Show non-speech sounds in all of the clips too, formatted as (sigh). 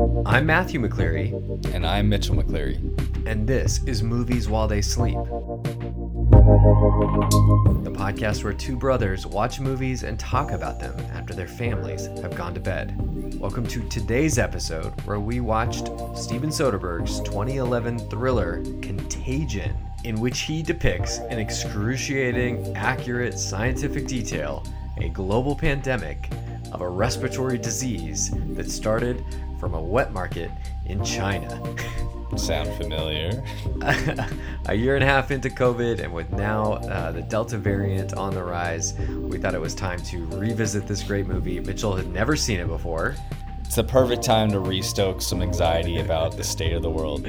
I'm Matthew McCleary, And I'm Mitchell McCleary. and this is Movies While They Sleep. The podcast where two brothers watch movies and talk about them after their families have gone to bed. Welcome to today's episode where we watched Steven Soderbergh's 2011 thriller Contagion, in which he depicts in excruciating, accurate scientific detail a global pandemic of a respiratory disease that started from a wet market in China. (laughs) Sound familiar? (laughs) a year and a half into COVID, and with now uh, the Delta variant on the rise, we thought it was time to revisit this great movie. Mitchell had never seen it before. It's the perfect time to restoke some anxiety about the state of the world.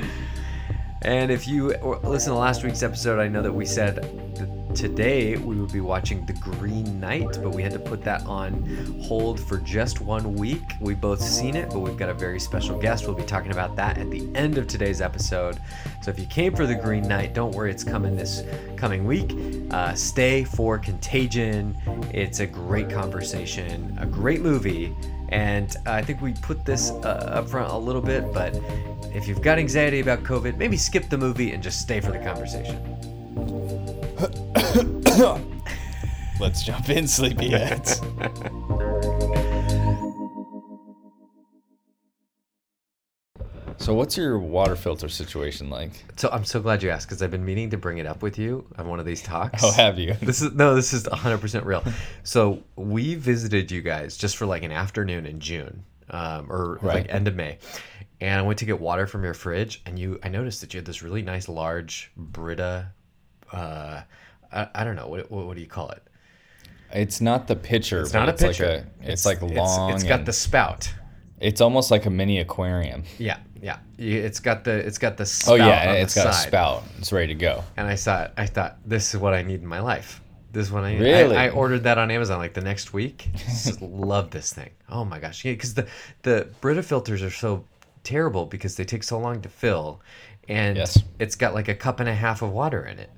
And if you listen to last week's episode, I know that we said that today we would be watching The Green Knight, but we had to put that on hold for just one week. We've both seen it, but we've got a very special guest. We'll be talking about that at the end of today's episode. So if you came for The Green Knight, don't worry, it's coming this coming week. Uh, stay for Contagion. It's a great conversation, a great movie. And I think we put this uh, up front a little bit, but if you've got anxiety about COVID, maybe skip the movie and just stay for the conversation. (coughs) Let's jump in, sleepyheads. (laughs) so, what's your water filter situation like? So I'm so glad you asked because I've been meaning to bring it up with you on one of these talks. Oh, have you? This is no, this is 100% real. So we visited you guys just for like an afternoon in June, um, or Right. like end of May, and I went to get water from your fridge, and you, I noticed that you had this really nice large Brita. Uh, I, I don't know what, what what do you call it? It's not the pitcher. It's not a it's pitcher. Like a, it's, like long. it's got and the spout. It's almost like a mini aquarium. Yeah, yeah. It's got the it's got the spout Oh yeah, it's got side. a spout. It's ready to go. And I saw it. I thought this is what I need in my life. This is what I need. Really? I, I ordered that on Amazon like the next week. Just (laughs) love this thing. Oh my gosh. Yeah, because the the Brita filters are so terrible because they take so long to fill, and Yes. it's got like a cup and a half of water in it.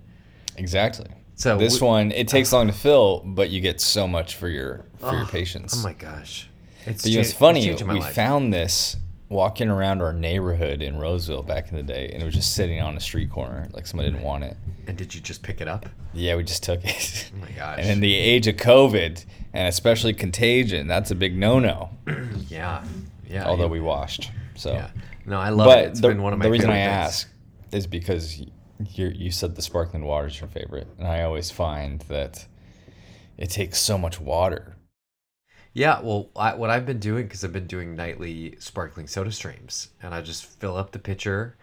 Exactly. So this we- one, it takes long to fill, but you get so much for your for your patience. Oh my gosh. It's But you know, it's funny. my We life. found this walking around our neighborhood in Roseville back in the day, and it was just sitting on a street corner, like somebody didn't want it. And did you just pick it up? Yeah, we just took it. Oh my gosh. And in the age of COVID, and especially contagion, that's a big no-no. (clears throat) yeah. Yeah. Although you- we washed, so. Yeah. No, I love But it. It's the, been one of my the reason I things. ask is because you you said the sparkling water is your favorite, and I always find that it takes so much water. Yeah, well, I, what I've been doing because I've been doing nightly sparkling soda streams, and I just fill up the pitcher.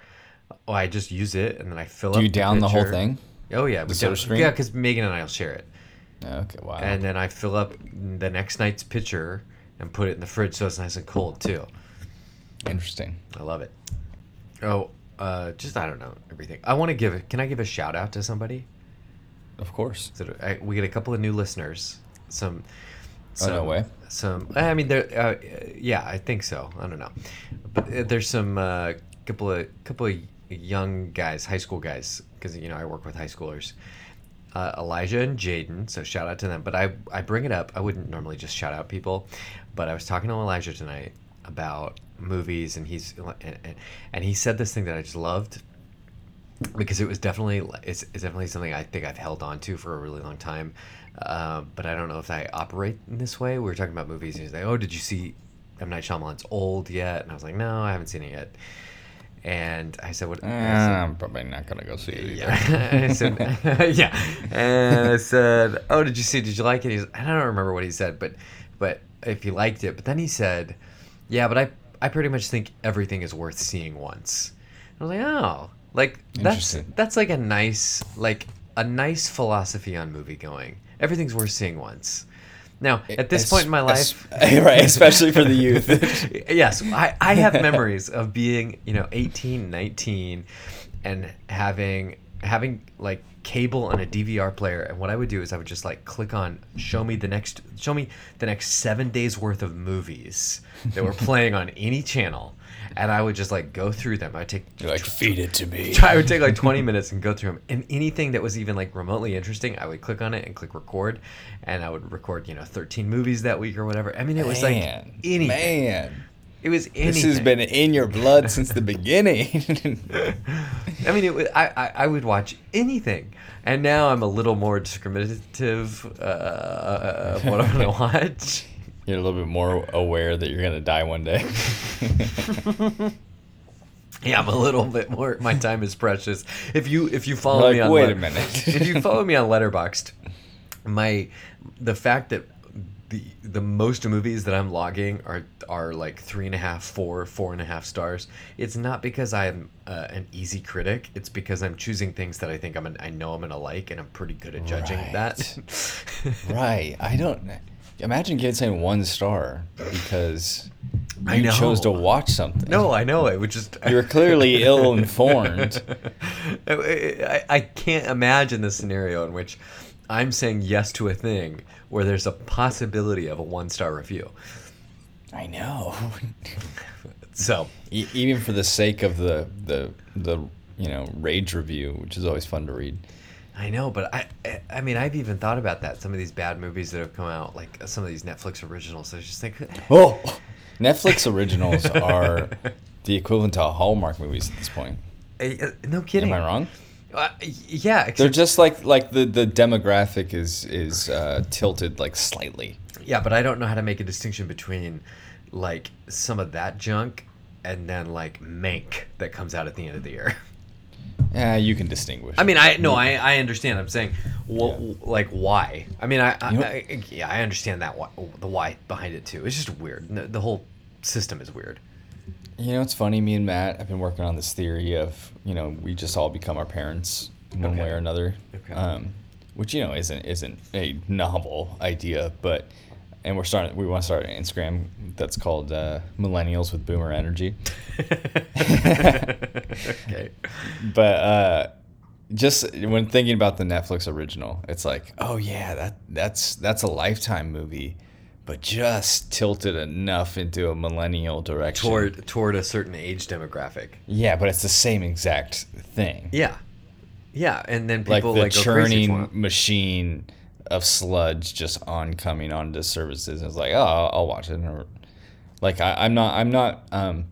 Oh, I just use it, and then I fill Do up. Do you down the whole thing? Oh yeah, we soda down- stream? Yeah, because Megan and I'll share it, Okay, wow. and then I fill up the next night's pitcher and put it in the fridge so it's nice and cold too. Interesting. I love it. Oh, uh, just I don't know everything. I want to give. it. Can I give a shout out to somebody? Of course. So I, we get a couple of new listeners. Some. Oh, no some- way. Some. I mean, there. Uh, yeah, I think so. I don't know, but uh, there's some uh, couple of couple of young guys, high school guys, because you know I work with high schoolers. Uh, Elijah and Jaden, so shout out to them. But I I bring it up. I wouldn't normally just shout out people, but I was talking to Elijah tonight about movies, and he's and, and, and he said this thing that I just loved because it was definitely it's, it's definitely something I think I've held on to for a really long time. Uh, but I don't know if I operate in this way. We were talking about movies, and he's like, "Oh, did you see M Night Shyamalan's Old yet?" And I was like, "No, I haven't seen it yet." And I said, "What?" Uh, I I'm probably not gonna go see it either. yeah. (laughs) I said, (laughs) yeah. And I said, "Oh, did you see? Did you like it?" He's, I don't remember what he said, but but if he liked it. But then he said, "Yeah, but I I pretty much think everything is worth seeing once." I was like, "Oh, like that's that's like a nice like a nice philosophy on movie going. Everything's worth seeing once." Now, at this Es- point in my es- life, (laughs) right, especially for the (laughs) youth. yes, I, I have (laughs) memories of being, you know, 18, 19 and having having like cable and a DVR player and what I would do is I would just like click on show me the next show me the next 7 days worth of movies that were playing on any channel and I would just like go through them. I'd take You're like, feed it to me. (laughs) I would take like 20 minutes and go through them. And anything that was even like remotely interesting, I would click on it and click record. And I would record, you know, 13 movies that week or whatever. I mean, it was like Man, anything. Man. It was anything. This has been in your blood (laughs) since the beginning. (laughs) I mean, it, wa- I, I I would watch anything, and now I'm a little more discriminative uh, of what I'm gonna watch. You're a little bit more aware that you're gonna die one day. (laughs) Yeah, I'm a little bit more. My time is precious. If you if you follow Like, me on wait Let- a minute. (laughs) if you follow me on Letterboxd, my the fact that the the most movies that I'm logging are are like three and a half, four, four and a half stars. It's not because I'm uh, an easy critic. It's because I'm choosing things that I think I'm an, I know I'm gonna like, and I'm pretty good at judging that. right. I don't. (laughs) Imagine kids saying one star because you chose to watch something. No, I know. It would just. You're clearly (laughs) ill informed. I, I, I can't imagine the scenario in which I'm saying yes to a thing where there's a possibility of a one star review. I know. (laughs) So, E- even for the sake of the the the you know rage review, which is always fun to read. I know, but I, I- I mean, I've even thought about that. Some of these bad movies that have come out, like some of these Netflix originals. I just think, (laughs) Oh, Netflix originals are the equivalent to Hallmark movies at this point. Eh, eh, no kidding. Am I wrong? Uh, yeah, They're just like like the the demographic is is uh, tilted like slightly. yeah, but I don't know how to make a distinction between like some of that junk and then like Mank that comes out at the end of the year. (laughs) Yeah, you can distinguish. I mean, I no, I, I understand. I'm saying, well, Yeah. like why? I mean, I, I, You know- I yeah, I understand that why, the why behind it too. It's just weird. The, the whole system is weird. You know, it's funny. Me and Matt have been working on this theory of you know we just all become our parents one Okay. way or another. Okay. Um, which you know isn't isn't a novel idea, but and we're starting. We want to start an Instagram that's called uh, Millennials with Boomer Energy. (laughs) okay. But uh, just when thinking about the Netflix original, it's like, oh yeah, that that's that's a lifetime movie, but just tilted enough into a millennial direction. Toward toward a certain age demographic. yeah, but it's the same exact thing. Yeah. Yeah, and then like people the like, crazy for churning machine of sludge just oncoming onto services. It's like, oh, I'll, I'll watch it. Or, like I, I'm not, I'm not um,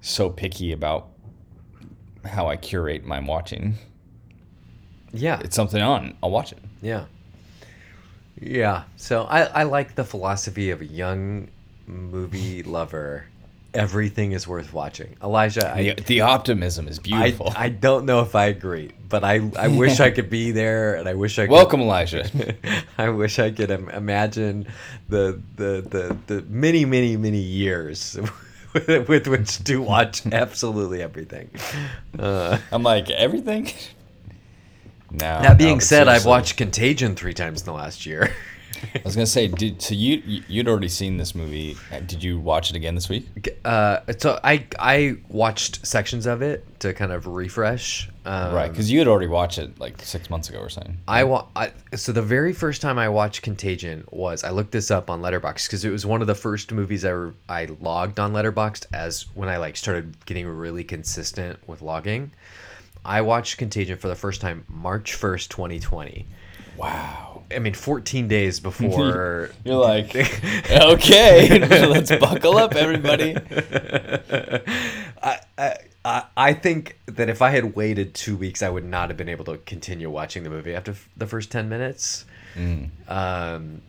so picky about how I curate my watching. Yeah. It's something on, I'll watch it. Yeah. Yeah. So I, I like the philosophy of a young movie lover. Everything is worth watching. Elijah, I, The, the optimism is I, beautiful. I don't know if I agree, but I, I wish I could be there and I wish I could. Welcome, Elijah. (laughs) I wish I could im- imagine the, the, the, the many, many, many years with, (laughs) with which to watch (laughs) absolutely everything. Uh, I'm like everything. No. that being no, said, I've watched Contagion three times in the last year. I was gonna say, did so you you- you'd already seen this movie? Did you watch it again this week? Uh, so I I watched sections of it to kind of refresh. Um, right, because you had already watched it like six months ago or something. I, wa- I so the very first time I watched Contagion was I looked this up on Letterboxd because it was one of the first movies I re- I logged on Letterboxd as when I like started getting really consistent with logging. I watched Contagion for the first time March first, twenty twenty. Wow. I mean, fourteen days before. (laughs) You're like, (laughs) okay, (laughs) let's buckle up, everybody. I, I I think that if I had waited two weeks, I would not have been able to continue watching the movie after f- the first ten minutes. Mm. Um,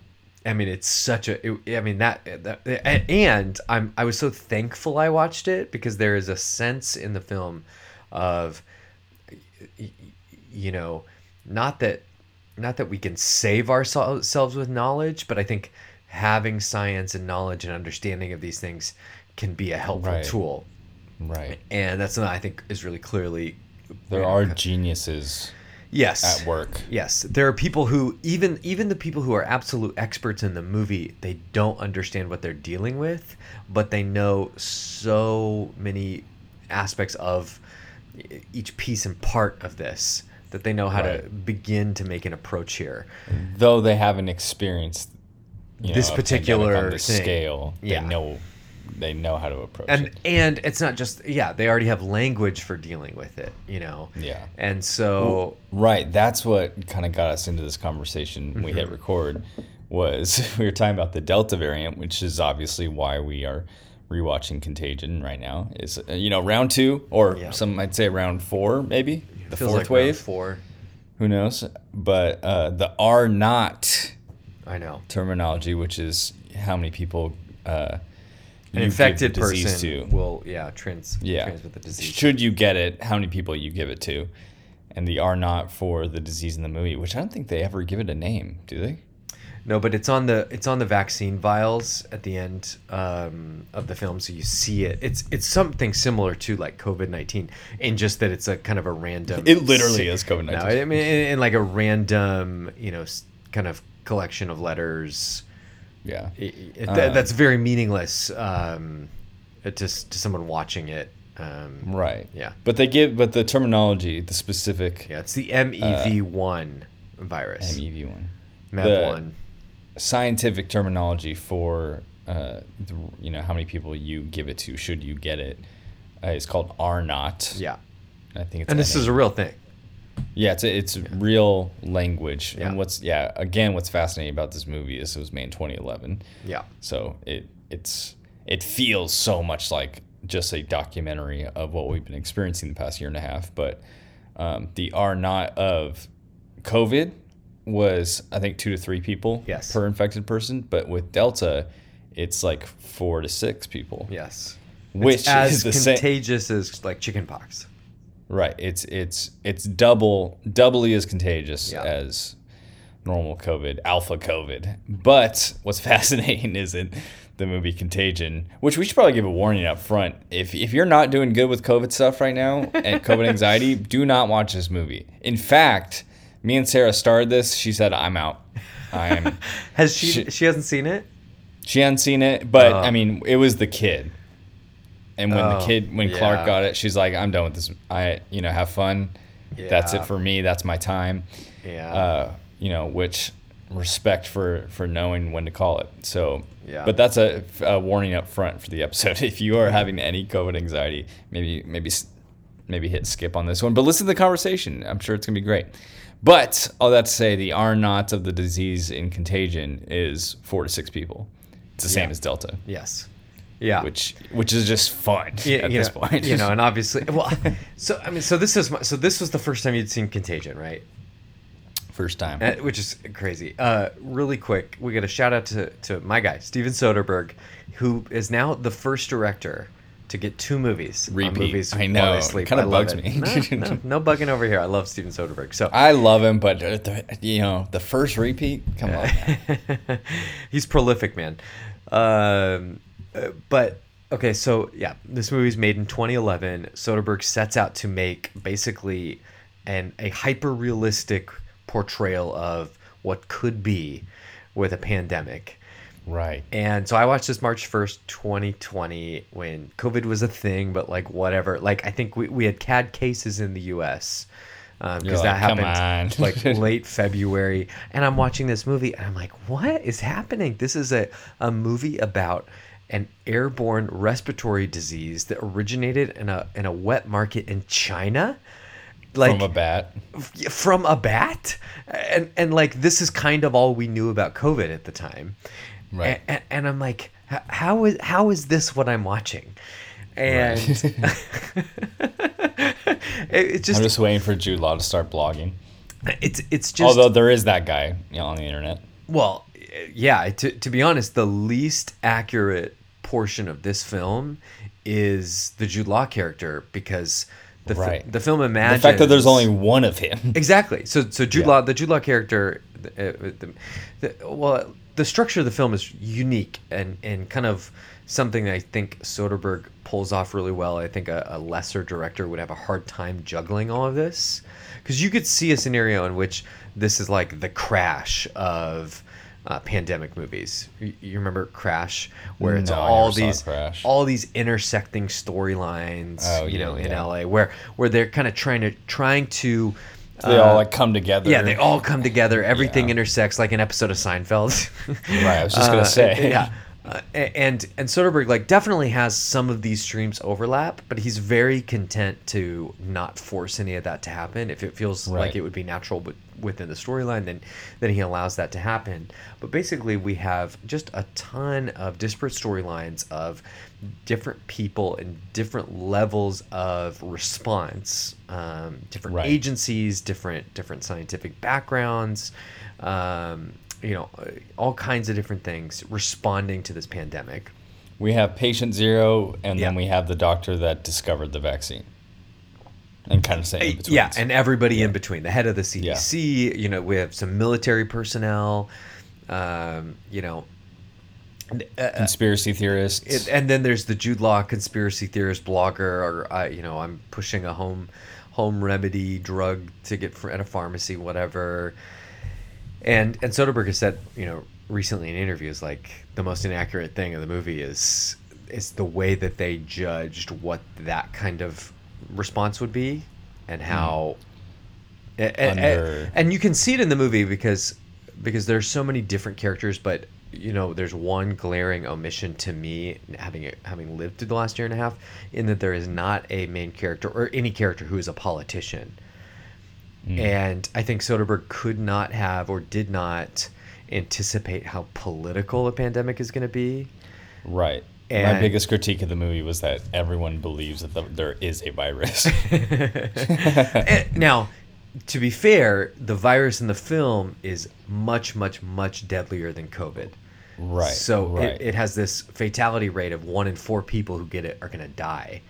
I mean, it's such a. It, I mean that, that, and I'm I was so thankful I watched it because there is a sense in the film of, you know, not that, not that we can save ourselves with knowledge, but I think having science and knowledge and understanding of these things can be a helpful Right. tool, Right. and that's not I think is really clearly. There are geniuses yes at work. Yes, there are people who even even the people who are absolute experts in the movie, they don't understand what they're dealing with, but they know so many aspects of each piece and part of this that they know how to begin to make an approach here. Though they haven't experienced This pandemic particular on this thing. scale, Yeah. they know they know how to approach And it. and it's not just yeah, they already have language for dealing with it, you know. Yeah. And so Right. That's what kind of got us into this conversation we Mm-hmm. hit record was (laughs) we were talking about the Delta variant, which is obviously why we are rewatching Contagion right now. Is uh, you know round two or Yeah. some might say round four maybe the fourth like wave. Four. Who knows? But uh, the R naught I know. terminology, which is how many people uh, An infected person to. will yeah trans Yeah. transmit the disease. Should you get it, how many people you give it to, and the R naught for the disease in the movie, which I don't think they ever give it a name, do they? No, but it's on the it's on the vaccine vials at the end um, of the film, so you see it. It's it's something similar to like COVID nineteen, in just that it's a kind of a random. It literally is COVID-19. No, I mean, in, in like a random, you know, kind of collection of letters. Yeah. It, it- Uh. that- that's very meaningless um, to to someone watching it. Um, Right. Yeah. But they give, but the terminology, the specific Yeah, it's the MEV one virus. MEV one, MEV one. Scientific terminology for, uh, the, you know, how many people you give it to, should you get it, uh, is called R naught. Yeah, I think it's and this is a real thing. Yeah, it's it's real language. Yeah. And what's yeah, again, what's fascinating about this movie is it was made in 2011. Yeah. So it it's it feels so much like just a documentary of what we've been experiencing the past year and a half. But um, the R naught of COVID was I think two to three people Yes. per infected person, but with Delta, it's like four to six people. Yes. Which it's as is same contagious as like chickenpox. Right. It's it's it's double doubly as contagious Yeah. as normal COVID, alpha COVID. But what's (laughs) fascinating is in the movie Contagion, which we should probably give a warning up front. If if you're not doing good with COVID stuff right now and COVID (laughs) anxiety, do not watch this movie. In fact, me and Sarah started this. She said, "I'm out. I'm." (laughs) Has she? She- She, hasn't seen it. She hadn't seen it, but Oh. I mean, it was the kid. And when the Oh, kid, when Clark got it, she's like, "I'm done with this. I, you know, have fun. That's it for me. That's my time." Yeah. Uh, you know, which respect for for knowing when to call it. So, Yeah. But that's a, a warning up front for the episode. (laughs) If you are having any COVID anxiety, maybe maybe maybe hit skip on this one. But listen to the conversation. I'm sure it's gonna be great. But all that to say, the R naught of the disease in contagion is four to six people. It's the same Yeah. as Delta, yes. Yeah. which which is just fun Yeah, at this know, point. you know, and (laughs) obviously, well, so I mean, so this is my, so this was the first time you'd seen Contagion, right? first time. Uh, which is crazy. Uh, really quick, we got a shout out to, to my guy Steven Soderbergh, who is now the first director to get two movies. Repeat. movies I know. they sleep. Kinda I love bugs me. No, (laughs) no, no bugging over here. I love Steven Soderbergh. So I love him, but uh, the, you know the first repeat. Come on. (laughs) he's prolific, man. Um, but okay, so yeah, this movie movie's made in 2011. Soderbergh sets out to make basically an a hyper realistic portrayal of what could be with a pandemic. Right. And so I watched this March 1st, 2020, when COVID was a thing, but like whatever. Like I think we, we had CAD cases in the US because um, that like, happened (laughs) like (laughs) late February. And I'm watching this movie and I'm like, what is happening? This is a, a movie about an airborne respiratory disease that originated in a in a wet market in China. Like From a bat. from a bat and and like this is kind of all we knew about covid at the time Right. and, and i'm like how is how is this what i'm watching and (laughs) (laughs) it, it's just, I'm just waiting for Jude Law to start blogging. it's it's just Although there is that guy you know, on the internet. well yeah to, to be honest the least accurate portion of this film is the jude law character because the, Right. the film imagines The fact that there's only one of him. Exactly. So so Jude Yeah. Law, the Jude Law character, uh, the, the, well, the structure of the film is unique and and kind of something that I think Soderbergh pulls off really well. I think a, a lesser director would have a hard time juggling all of this because you could see a scenario in which this is like the crash of. Uh, pandemic movies. You, you remember Crash, where it's No, all these Crash. all these intersecting storylines. Oh, you yeah, know, in yeah. LA, where where they're kind of trying to trying to They all uh, like come together. yeah, they all come together. Everything intersects like an episode of Seinfeld. Right, I was just (laughs) gonna uh, say. yeah. Uh, and and Soderbergh like definitely has some of these streams overlap, but he's very content to not force any of that to happen. If it feels like it would be natural but within the storyline, then then he allows that to happen. But basically, we have just a ton of disparate storylines of different people and different levels of response, um, different Right. agencies, different different scientific backgrounds. Um, you know, uh, all kinds of different things responding to this pandemic. We have patient zero, and then we have the doctor that discovered the vaccine, and kind of saying in. Yeah, and everybody in between. The head of the CDC. You know, we have some military personnel. Um, you know, uh, conspiracy theorists. it, and then there's the Jude Law conspiracy theorist blogger, or uh, you know, I'm pushing a home home remedy drug to get fr- at a pharmacy, whatever. And and Soderbergh has said, you know, recently in interviews, like the most inaccurate thing of the movie is is the way that they judged what that kind of response would be, and hmm. how. a- a- a- Under- and you can see it in the movie because because there's so many different characters, but you know, there's one glaring omission to me having having lived through the last year and a half, in that there is not a main character or any character who is a politician. And I think Soderbergh could not have or did not anticipate how political a pandemic is going to be. right. My biggest critique of the movie was that everyone believes that the, there is a virus. (laughs) Eh, now, to be fair, the virus in the film is much, much, much deadlier than COVID. right. So right. it, it has this fatality rate of one in four people who get it are going to die.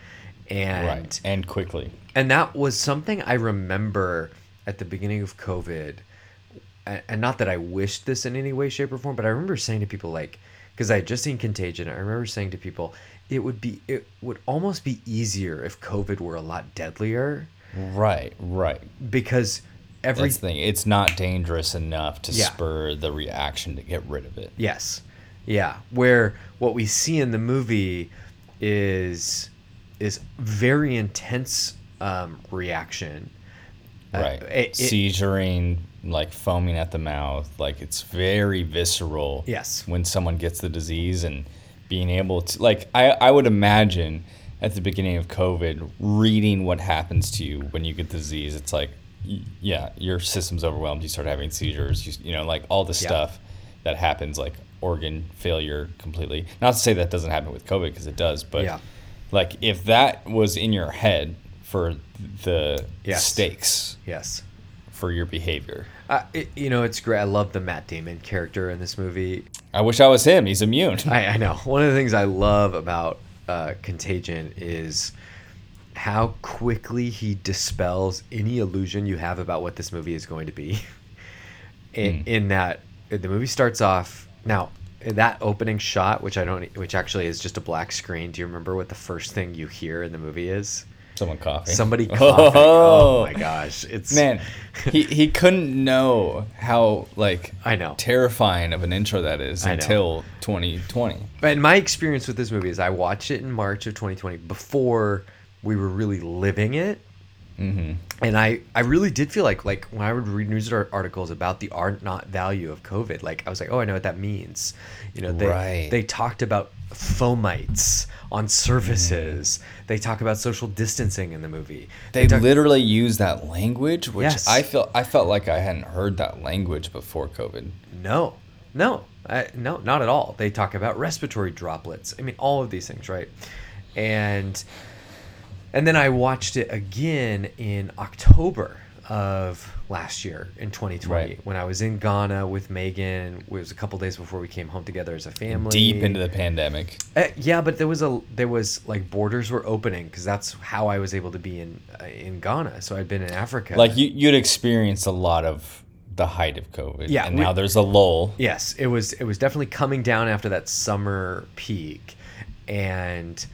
And right. And quickly. and that was something I remember at the beginning of COVID. And not that I wished this in any way, shape, or form, but I remember saying to people like, because I had just seen Contagion, I remember saying to people, it would be, it would almost be easier if COVID were a lot deadlier, Right. Right. because every That's thing. It's not dangerous enough to Yeah. spur the reaction to get rid of it. Yes. Yeah. Where what we see in the movie is is very intense um, reaction. Uh, Right. it- it- Seizuring, like foaming at the mouth. Like it's very visceral. Yes. When someone gets the disease and being able to, like, I, I would imagine at the beginning of COVID, reading what happens to you when you get the disease, it's like, yeah, your system's overwhelmed. You start having seizures, you, you know, like all the Yeah. stuff that happens, like organ failure completely. Not to say that doesn't happen with COVID because it does, but Yeah. like if that was in your head for the Yes. stakes yes. for your behavior. Uh, it, you know, it's great. I love the Matt Damon character in this movie. I wish I was him. He's immune. I, I know. One of the things I love about uh, Contagion is how quickly he dispels any illusion you have about what this movie is going to be. (laughs) In, Hmm. in that the movie starts off now that opening shot, which I don't, which actually is just a black screen. Do you remember what the first thing you hear in the movie is? Someone coughing. Somebody (laughs) coughing. Oh, Oh. my gosh, it's Man, he, he couldn't know how like I know. terrifying of an intro that is I know. until 2020. But my experience with this movie is I watched it in March of 2020 before we were really living it. hmm And I, I really did feel like like when I would read news articles about the R naught value of COVID, like I was like, oh, I know what that means. You know, they Right. they talked about fomites on mm. surfaces. They talk about social distancing in the movie. They talk- literally use that language, which Yes. I feel I felt like I hadn't heard that language before COVID. No, no, I, no, not at all. They talk about respiratory droplets. I mean, all of these things, right? And and then I watched it again in October of last year in 2020 Right. when I was in Ghana with Megan. It was a couple days before we came home together as a family. Deep into the pandemic. Uh, yeah, but there was a there was like borders were opening because that's how I was able to be in uh, in Ghana. So I'd been in Africa. Like you, you'd experienced a lot of the height of COVID. Yeah, and we- now there's a lull. Yes, it was it was definitely coming down after that summer peak, and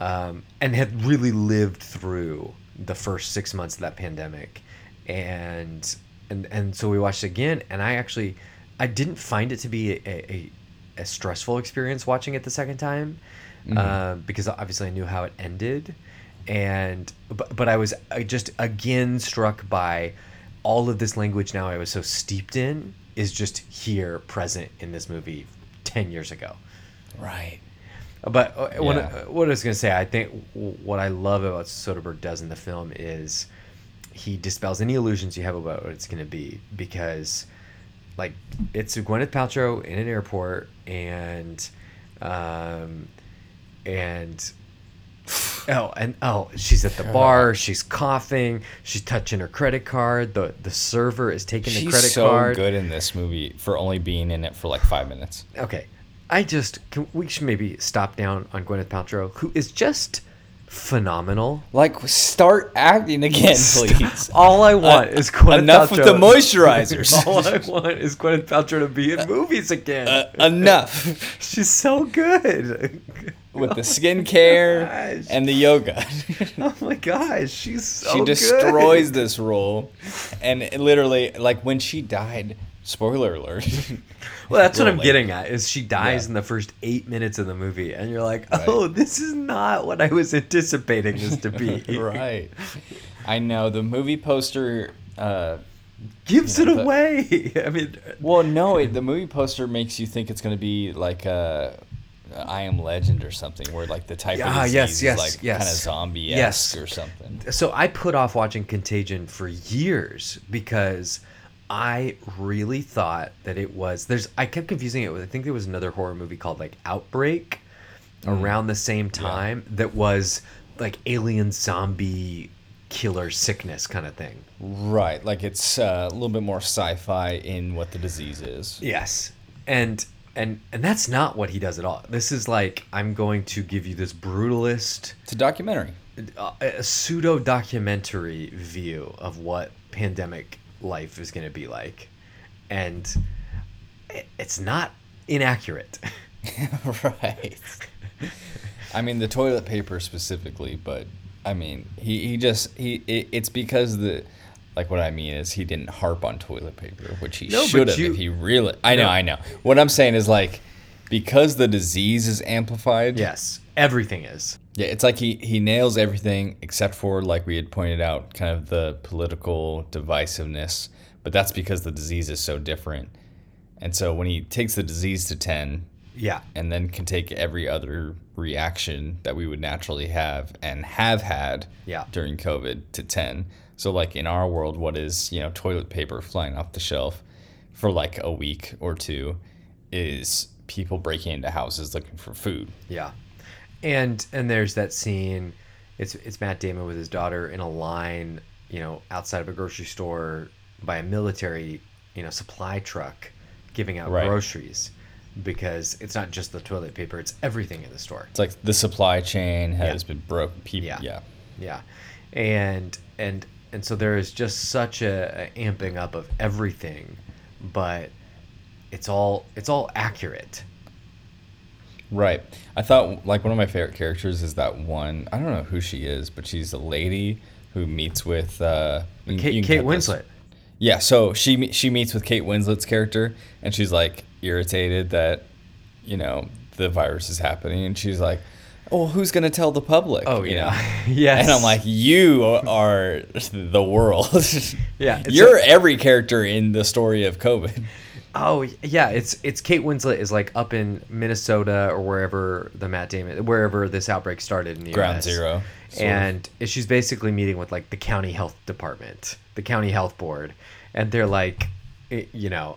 um, and had really lived through the first six months of that pandemic, and and and so we watched it again, and I actually I didn't find it to be a, a, a stressful experience watching it the second time, uh, because obviously I knew how it ended, and but but I was just again struck by all of this language now I was so steeped in is just here present in this movie 10 years ago. Right. But uh, what, what I was gonna say, I think what I love about Soderbergh does in the film is he dispels any illusions you have about what it's gonna be because, like, it's Gwyneth Paltrow in an airport and, um, and. (sighs) Oh, and oh, she's at the bar. She's coughing. She's touching her credit card. the The server is taking the She's credit so card. good in this movie for only being in it for like five minutes. Okay, I just can, we should maybe stop down on Gwyneth Paltrow, who is just phenomenal. Like, start acting again, (laughs) please. All I want is Gwyneth Enough Paltrow. with the moisturizers. (laughs) All I want is Gwyneth Paltrow to be in movies again. Uh, enough (laughs) She's so good. with the skincare and the yoga. Oh my gosh, she's so good. she good. destroys this role, and literally, like when she died. Spoiler alert. (laughs) Well, that's what I'm getting at. Is she dies Yeah. in the first eight minutes of the movie, and you're like, Right. oh, this is not what I was anticipating this to be. (laughs) right. (laughs) I know the movie poster. Uh, Gives You know, it the- away. I mean, well, no, it, the movie poster makes you think it's going to be like uh, I Am Legend or something, where like the type Ah, of yes, yes, is like yes. kind of zombie Yes. or something. so I put off watching Contagion for years because I really thought that it was there's I kept confusing it with I think there was another horror movie called like Outbreak around the same time that was like alien zombie killer sickness kind of thing. Right, like it's uh, a little bit more sci-fi in what the disease is. Yes. And and and that's not what he does at all. This is like I'm going to give you this brutalist It's a documentary. uh, a pseudo documentary view of what pandemic life is going to be like and it's not inaccurate (laughs) (laughs) right. I mean the toilet paper specifically, but I mean he, he just he it, it's because the like what I mean is he didn't harp on toilet paper, which he No, should have you- if he really. I know, No. I know. What I'm saying is like because the disease is amplified. yes everything is Yeah, it's like he he nails everything except for like we had pointed out, kind of the political divisiveness. But that's because the disease is so different. And so when he takes the disease to ten, yeah and then can take every other reaction that we would naturally have and have had Yeah. during COVID to 10. So, like in our world, what is, you know, toilet paper flying off the shelf for like a week or two is people breaking into houses looking for food. yeah and and there's that scene it's it's Matt Damon with his daughter in a line you know outside of a grocery store by a military you know supply truck giving out Right. groceries because it's not just the toilet paper it's everything in the store It's like the supply chain has Yeah. been broke. People, Yeah. yeah. yeah and and and so there is just such a, a amping up of everything but it's all it's all accurate Right. I thought like one of my favorite characters is that one. I don't know who she is, but she's a lady who meets with uh, you kate, you kate this. winslet Yeah, so she she meets with Kate Winslet's character, and she's like irritated that, you know, the virus is happening, and she's like, "Oh, who's gonna tell the public?" oh you yeah know? yes (laughs) And I'm like, you are the world. (laughs) Yeah, you're a- every character in the story of COVID. Oh yeah it's it's kate winslet is like up in minnesota or wherever the matt damon wherever this outbreak started in the Ground US. zero. sort of. and she's basically meeting with like the county health department the county health board and they're like you know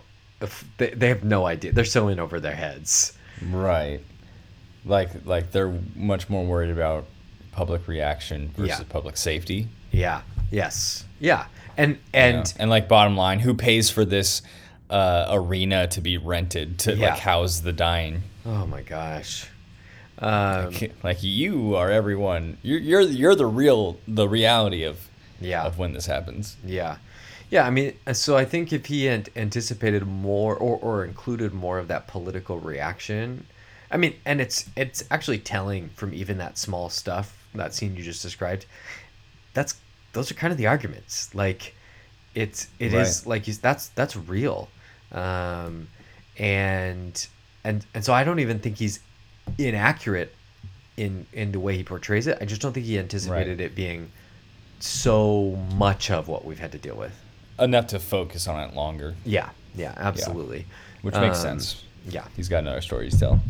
they, they have no idea they're so in over their heads right, like like they're much more worried about public reaction versus Yeah. public safety. yeah yes yeah and you and know? and like bottom line, who pays for this uh, arena to be rented to Yeah. like house the dying? oh my gosh um, like you are everyone. You're you're you're the real the reality of yeah of when this happens. Yeah, yeah. I mean, uh, so I think if he had anticipated more or, or included more of that political reaction, I mean, and it's it's actually telling from even that small stuff, that scene you just described. That's those are kind of the arguments. Like, it's it is Right. like he's that's that's real, um, and and and so I don't even think he's inaccurate in in the way he portrays it. I just don't think he anticipated it being so much of what we've had to deal with. Enough to focus on it longer, Yeah, yeah, absolutely. which makes Um, sense. Yeah, He's got another story to tell.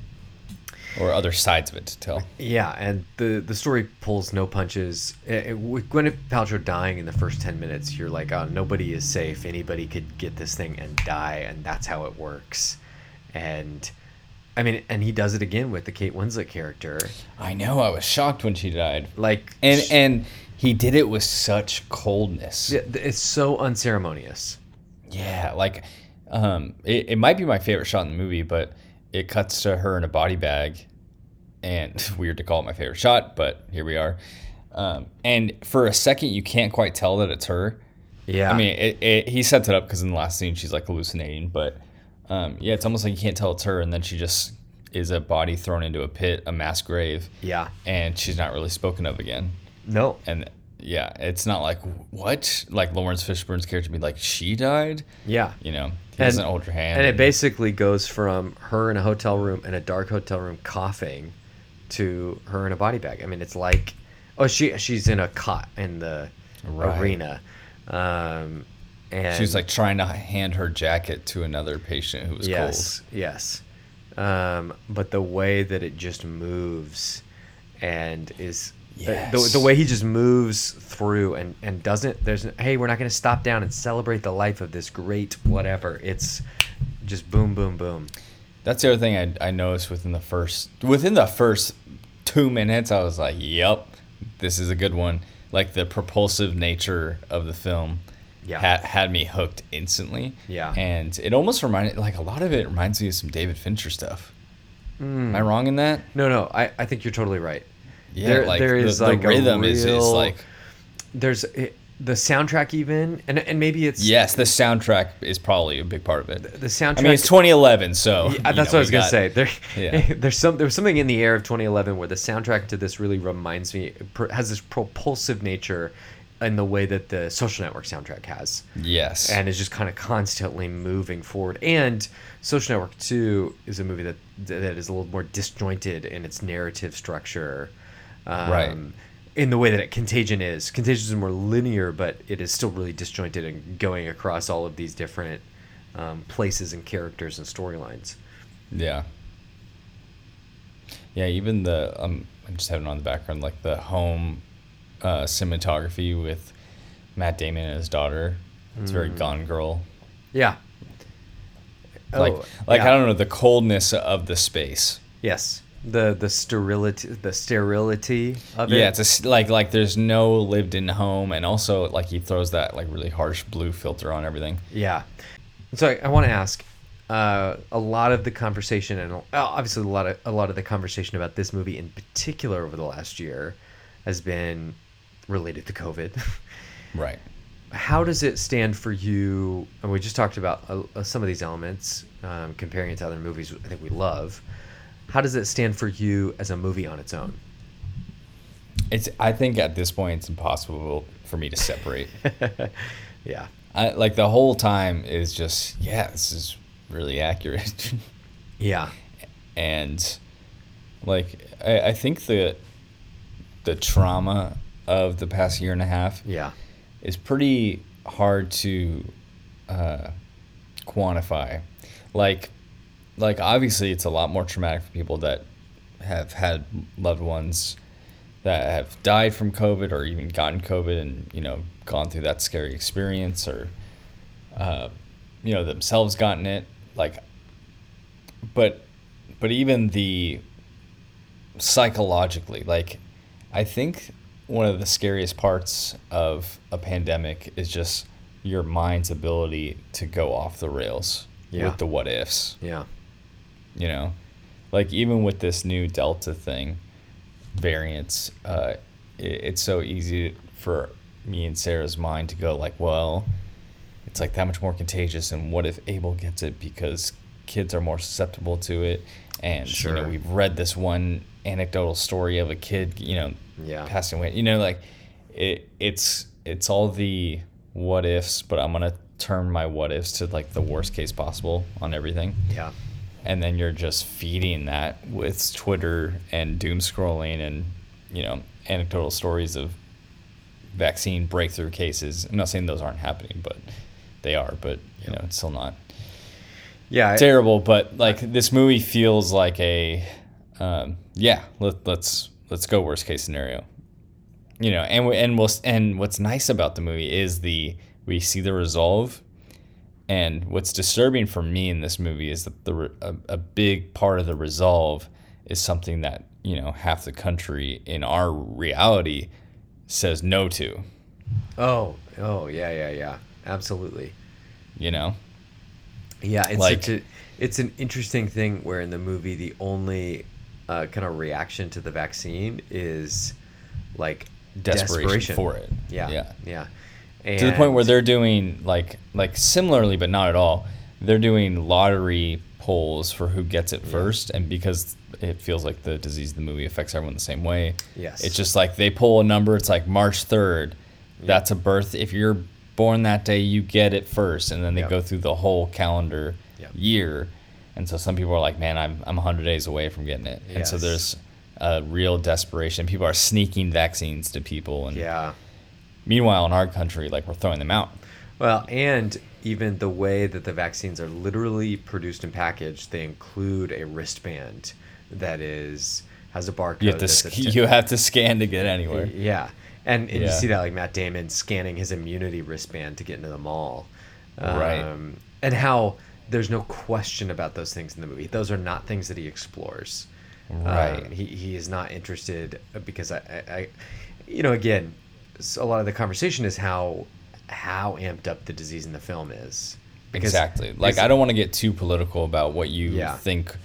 Or other sides of it to tell. Yeah, and the the story pulls no punches. It, it- with Gwyneth Paltrow dying in the first ten minutes, you're like, oh, nobody is safe. Anybody could get this thing and die, and that's how it works. And I mean, and he does it again with the Kate Winslet character. I know. I was shocked when she died, Like, and and he did it with such coldness. yeah, it's so unceremonious. Yeah, like um, it, it might be my favorite shot in the movie, but it cuts to her in a body bag, and (laughs) weird to call it my favorite shot, but here we are. Um, and for a second, you can't quite tell that it's her. Yeah, I mean, it, it, he sets it up because in the last scene she's like hallucinating, but um, yeah, it's almost like you can't tell it's her, and then she just is a body thrown into a pit, a mass grave, yeah, and she's not really spoken of again. no, And yeah, it's not like what like Laurence Fishburne's character be like she died, yeah. you know, he And- doesn't hold her hand, And it basically goes from her in a hotel room in a dark hotel room coughing to her in a body bag. I mean, it's like, oh, she she's in a cot in the Right. arena, um, and she was like trying to hand her jacket to another patient who was yes, yes, um, but the way that it just moves and is. The- The, the way he just moves through and, and doesn't there's hey we're not going to stop down and celebrate the life of this great whatever it's just boom boom boom. That's the other thing I, I noticed within the first within the first two minutes. I was like, "Yep, this is a good one." Like the propulsive nature of the film, Yeah. had had me hooked instantly. Yeah. and it almost reminded like a lot of it reminds me of some David Fincher stuff. Hmm. Am I wrong in that? No, no, I, I think you're totally right. Yeah, There- like there the, is the like a rhythm is, is like There's it, the soundtrack even, and and maybe it's yes, the soundtrack is probably a big part of it. the soundtrack. I mean, it's 2011, so Yeah, that's know, what I was gonna got- say. There, (laughs) Yeah. (laughs) there's some there was something in the air of 2011 where the soundtrack to this really reminds me has this propulsive nature in the way that the Social Network soundtrack has, Yes, and is just kind of constantly moving forward. And Social Network 2 is a movie that that is a little more disjointed in its narrative structure. Um, Right. In the way that Contagion is. Contagion is more linear, but it is still really disjointed and going across all of these different um, places and characters and storylines. yeah, yeah. Even the um, I'm just having it on the background like the home uh, cinematography with Matt Damon and his daughter. It's very Mm. Gone Girl. Yeah. Like, Oh, like yeah. I don't know the coldness of the space. Yes. The the sterility the sterility of it. Yeah, it's a like like there's no lived in home, and also like he throws that like really harsh blue filter on everything. Yeah. So I, I want to ask, uh, a lot of the conversation, and uh, obviously a lot of a lot of the conversation about this movie in particular over the last year, has been related to COVID. (laughs) Right. How does it stand for you? And we just talked about uh, uh, some of these elements, um, comparing it to other movies. I think we love. How does it stand for you as a movie on its own? It's. I think at this point it's impossible for me to separate. (laughs) yeah. I like the whole time is just yeah, this is really accurate, (laughs) Yeah. and like I, I think the the trauma of the past year and a half Yeah. is pretty hard to uh, quantify. Like, like obviously, it's a lot more traumatic for people that have had loved ones that have died from COVID or even gotten COVID and you know gone through that scary experience or uh, you know themselves gotten it. Like, but but even the psychologically, like I think one of the scariest parts of a pandemic is just your mind's ability to go off the rails Yeah. with the what ifs. Yeah. You know, like even with this new Delta thing, variants, uh, it, it's so easy for me and Sarah's mind to go like, well, it's like that much more contagious, and what if Abel gets it because kids are more susceptible to it, and you Sure. know we've read this one anecdotal story of a kid, you know, Yeah. passing away. You know, like it, it's it's all the what ifs, but I'm gonna turn my what ifs to like the worst case possible on everything Yeah. And then you're just feeding that with Twitter and doom scrolling and you know anecdotal stories of vaccine breakthrough cases. I'm not saying those aren't happening, but they are. But you know, it's still not Yeah. I- terrible. But like this movie feels like a um, yeah, let, let's let's go worst case scenario. You know, and we- and we'll, and what's nice about the movie is the we see the resolve, and what's disturbing for me in this movie is that the a, a big part of the resolve is something that you know half the country in our reality says no to. Oh, oh yeah, yeah, yeah. Absolutely. You know, Yeah, it's Like- such a, it's an interesting thing where in the movie the only uh, kind of reaction to the vaccine is like desperation, for it. Yeah, yeah. yeah. To the point where they're doing like like similarly but not at all they're doing lottery polls for who gets it first. And because it feels like the disease of the movie affects everyone the same way Yes. it's just like they pull a number it's like march 3rd that's a birth if you're born that day you get it first. And then they Yep. go through the whole calendar Yep. year. And so some people are like man i'm, I'm 100 days away from getting it. And so there's a real desperation. People are sneaking vaccines to people and yeah. Meanwhile, in our country, like we're throwing them out. Well, and even the way that the vaccines are literally produced and packaged, they include a wristband that is has a barcode. You have to sc- you have to scan to get anywhere. (laughs) Yeah, and, and you see that like Matt Damon scanning his immunity wristband to get into the mall, Right. Um, and how there's no question about those things in the movie. Those are not things that he explores. Right. Um, he he is not interested because I, I, I you know, again, a lot of the conversation is how how amped up the disease in the film is. Exactly. Like I don't want to get too political about what you Yeah. think,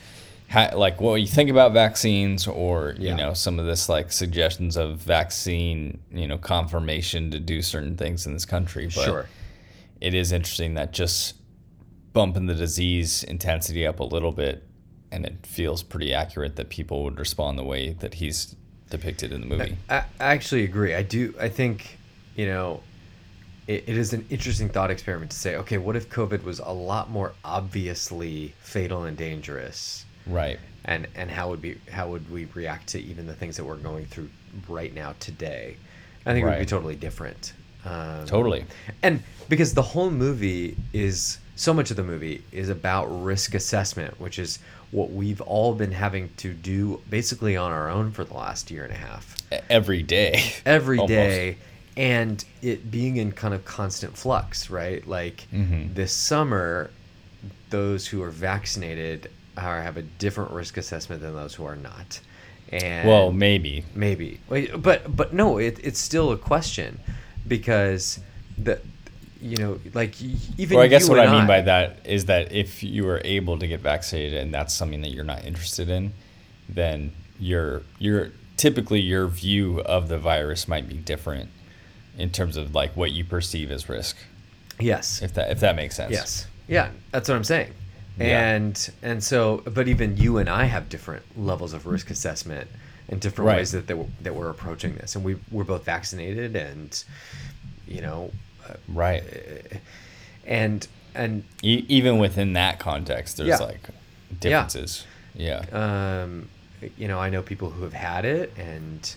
like what you think about vaccines, or Yeah. you know some of this like suggestions of vaccine, you know, confirmation to do certain things in this country. But Sure. it is interesting that just bumping the disease intensity up a little bit, and it feels pretty accurate that people would respond the way that he's depicted in the movie. I, I actually agree. I do. I think, you know, it, it is an interesting thought experiment to say, okay, what if COVID was a lot more obviously fatal and dangerous, Right. and and how would be how would we react to even the things that we're going through right now today? I think it would be totally different. Um, Totally. and because the whole movie is so much of the movie is about risk assessment, which is what we've all been having to do basically on our own for the last year and a half Every day. every Almost. day and it being in kind of constant flux right like Mhm. this summer those who are vaccinated are have a different risk assessment than those who are not and Well, maybe. maybe but but no it, it's still a question because the you know like even Or I guess what I mean by that is that if you are able to get vaccinated and that's something that you're not interested in, then your your typically your view of the virus might be different in terms of like what you perceive as risk. yes If that if that makes sense. Yes. Yeah, that's what I'm saying. Yeah. And and so, but even you and I have different levels of risk assessment and different Right. ways that they, that we're approaching this. And we we're both vaccinated, and you know, Right. and and E- even within that context, there's Yeah. like differences. Yeah. um, you know, I know people who have had it and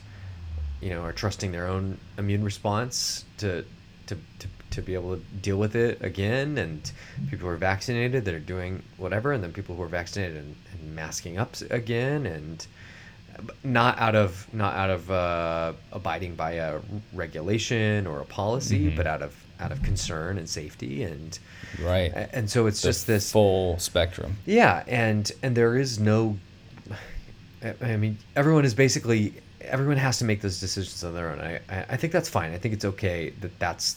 you know are trusting their own immune response to to to, to be able to deal with it again, and people who are vaccinated that are doing whatever, and then people who are vaccinated and, and masking up again, and not out of not out of uh, abiding by a regulation or a policy, Mhm. but out of out of concern and safety, and right. and so it's The just this full spectrum. yeah, and and there is no. I- mean, everyone is basically everyone has to make those decisions on their own. I I I think that's fine. I think it's okay that that's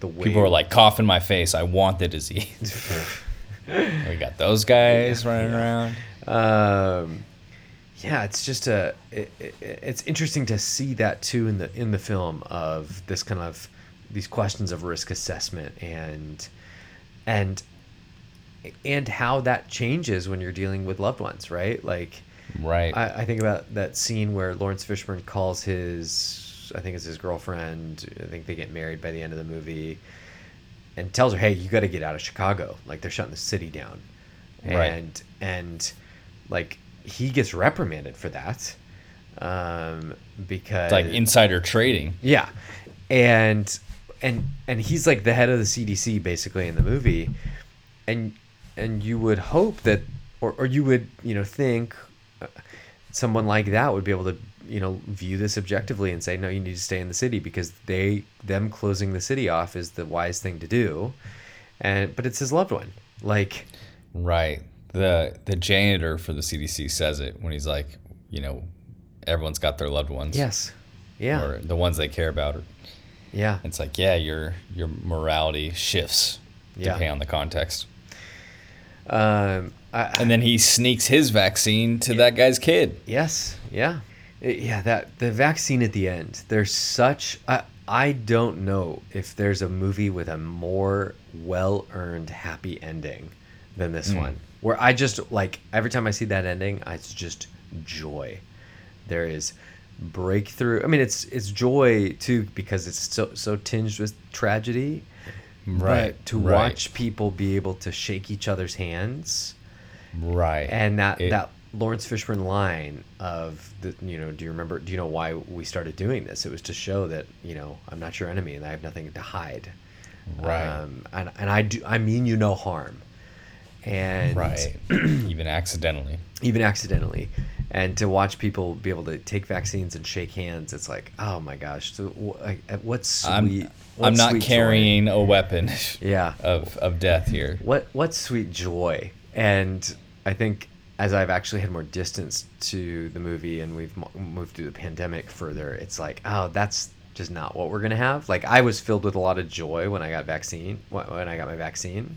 the way. People are like, cough in my face. I want the disease. (laughs) we got those guys running around. um, yeah, it's just a. It, it, it's interesting to see that too in the in the film of this kind of these questions of risk assessment and and and how that changes when you're dealing with loved ones, right? Like. Right. I, I think about that scene where Laurence Fishburne calls his, I think it's his girlfriend. I think they get married by the end of the movie, and tells her, "Hey, you got to get out of Chicago. Like they're shutting the city down." right. And and like he gets reprimanded for that, um, because like insider trading. yeah, and and and he's like the head of the CDC basically in the movie, and and you would hope that, or or you would you know think uh, someone like that would be able to you know view this objectively and say no you need to stay in the city because they them closing the city off is the wise thing to do and but it's his loved one like Right. The the janitor for the CDC says it when he's like, you know, everyone's got their loved ones. yes yeah Or the ones they care about. yeah It's like, yeah, your your morality shifts Yeah. depending on the context. um I, And then he sneaks his vaccine to that guy's kid. Yes, yeah, It- yeah. That the vaccine at the end. There's such. I I don't know if there's a movie with a more well earned happy ending than this one. Where I just like every time I see that ending, I- it's just joy. There is breakthrough. I mean, it's it's joy too because it's so so tinged with tragedy. Right, But to right. watch people be able to shake each other's hands Right. and that It- that Laurence Fishburne line of the you know do you remember do you know why we started doing this it was to show that you know I'm not your enemy and I have nothing to hide Right. um, and and I do I mean you no harm and right. (clears throat) Even accidentally. even accidentally and to watch people be able to take vaccines and shake hands it's like oh my gosh so uh, what sweet I'm what I'm not sweet joy. carrying a weapon (laughs) yeah of of death here. what what sweet joy and i think as i've actually had more distance to the movie and we've moved through the pandemic further it's like oh that's just not what we're gonna have like i was filled with a lot of joy when i got vaccine when i got my vaccine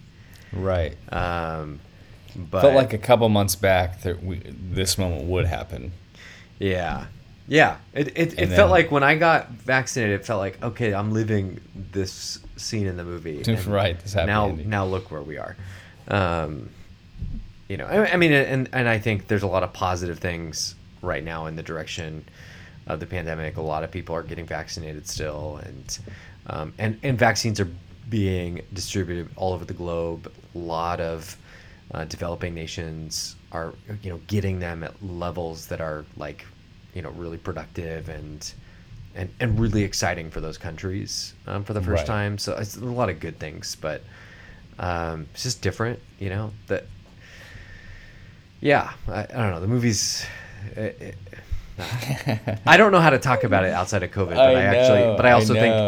Right. um but Felt like a couple months back that we, this moment would happen. yeah yeah it, it, it And felt then- like when i got vaccinated it felt like okay i'm living this scene in the movie (laughs) Right, this happy now ending. now look where we are um you know I, I mean and and i think there's a lot of positive things right now in the direction of the pandemic a lot of people are getting vaccinated still and um, and and vaccines are being distributed all over the globe a lot of uh, developing nations are you know getting them at levels that are like you know really productive and and, and really exciting for those countries um, for the first Right. time so it's a lot of good things but um, it's just different you know that yeah I, I don't know the movies it, it, (laughs) I don't know how to talk about it outside of COVID, but I, actually, but I also know. think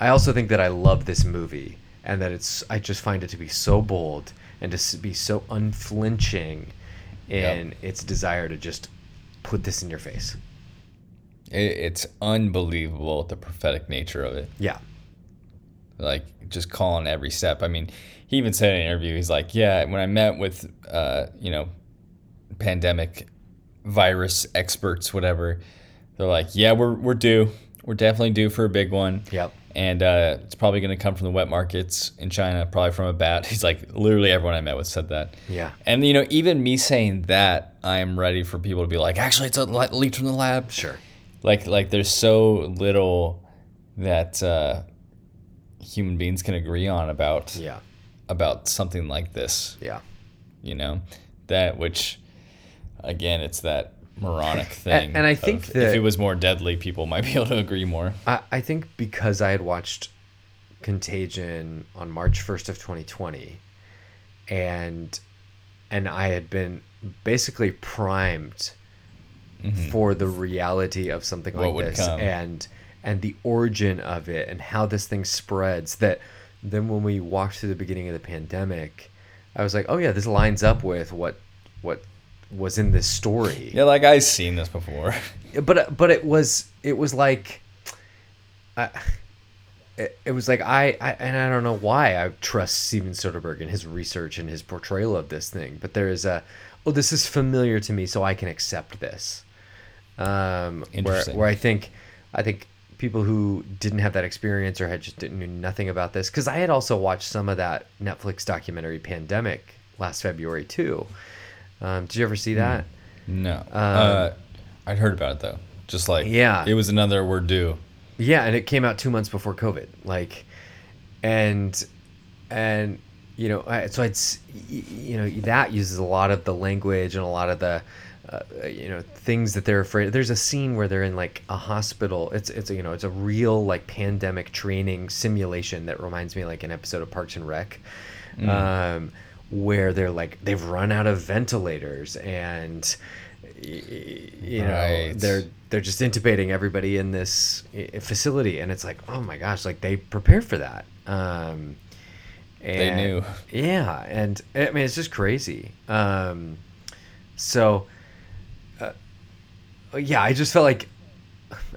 I also think that I love this movie and that it's I just find it to be so bold and to be so unflinching in Yep. its desire to just put this in your face. It, it's unbelievable the prophetic nature of it. Yeah. Like just calling every step. I mean, he even said in an interview, he's like, "Yeah, when I met with, uh, you know, pandemic virus experts, whatever, they're like, yeah, we're we're due. We're definitely due for a big one. Yep. And uh, it's probably going to come from the wet markets in China, probably from a bat. (laughs) He's like, literally everyone I met with said that. Yeah. And you know, even me saying that, I am ready for people to be like, actually, it's a le- leak from the lab. Sure. Like, like there's so little that uh, human beings can agree on about Yeah. about something like this. Yeah. You know, that which, again, it's that moronic thing. and I think that- if it was more deadly, people might be able to agree more. I, I think because I had watched Contagion on March 1st of 2020 and and I had been basically primed for the reality of something Mm-hmm. What like this come. and and the origin of it and how this thing spreads that then when we walked through the beginning of the pandemic I was like, "Oh yeah, this lines up with what what was in this story." Yeah, like I've seen this before. but but it was it was like I, it, it was like I, I and I don't know why I trust Steven Soderbergh and his research and his portrayal of this thing, but there is a oh this is familiar to me, so I can accept this. Um, where where I think I think people who didn't have that experience or had just didn't knew nothing about this because I had also watched some of that Netflix documentary Pandemic last February too. Um, did you ever see that? No, uh, I'd heard about it though. Just like Yeah. it was another we're due. Yeah, and it came out two months before COVID. Like, and and you know, I, so it's you know that uses a lot of the language and a lot of the uh, you know things that they're afraid. There's a scene where they're in like a hospital. It's it's you know it's a real like pandemic training simulation that reminds me like an episode of Parks and Rec, um, where they're like they've run out of ventilators and you know Right. they're they're just intubating everybody in this facility and it's like oh my gosh like they prepared for that um They knew. yeah and i mean it's just crazy um so uh, yeah i just felt like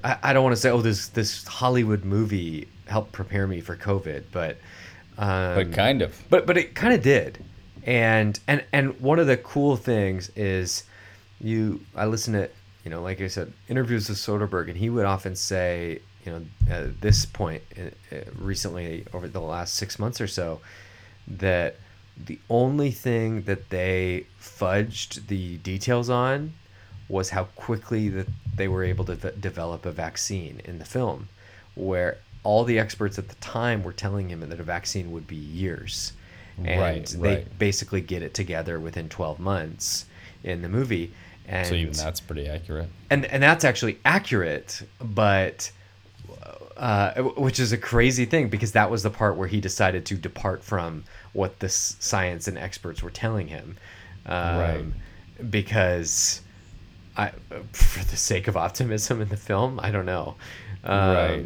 I, I don't want to say oh this this hollywood movie helped prepare me for covid but um, But kind of. but but it kind of did and and and one of the cool things is you i listen to you know like i said interviews with soderbergh and he would often say you know at this point uh, uh, recently over the last six months or so that the only thing that they fudged the details on was how quickly that they were able to v- develop a vaccine in the film where all the experts at the time were telling him that a vaccine would be years and Right, they right. basically get it together within 12 months in the movie and So even that's pretty accurate. and and that's actually accurate but uh, which is a crazy thing because that was the part where he decided to depart from what the s- science and experts were telling him um, Right. because I, for the sake of optimism in the film i don't know um, Right.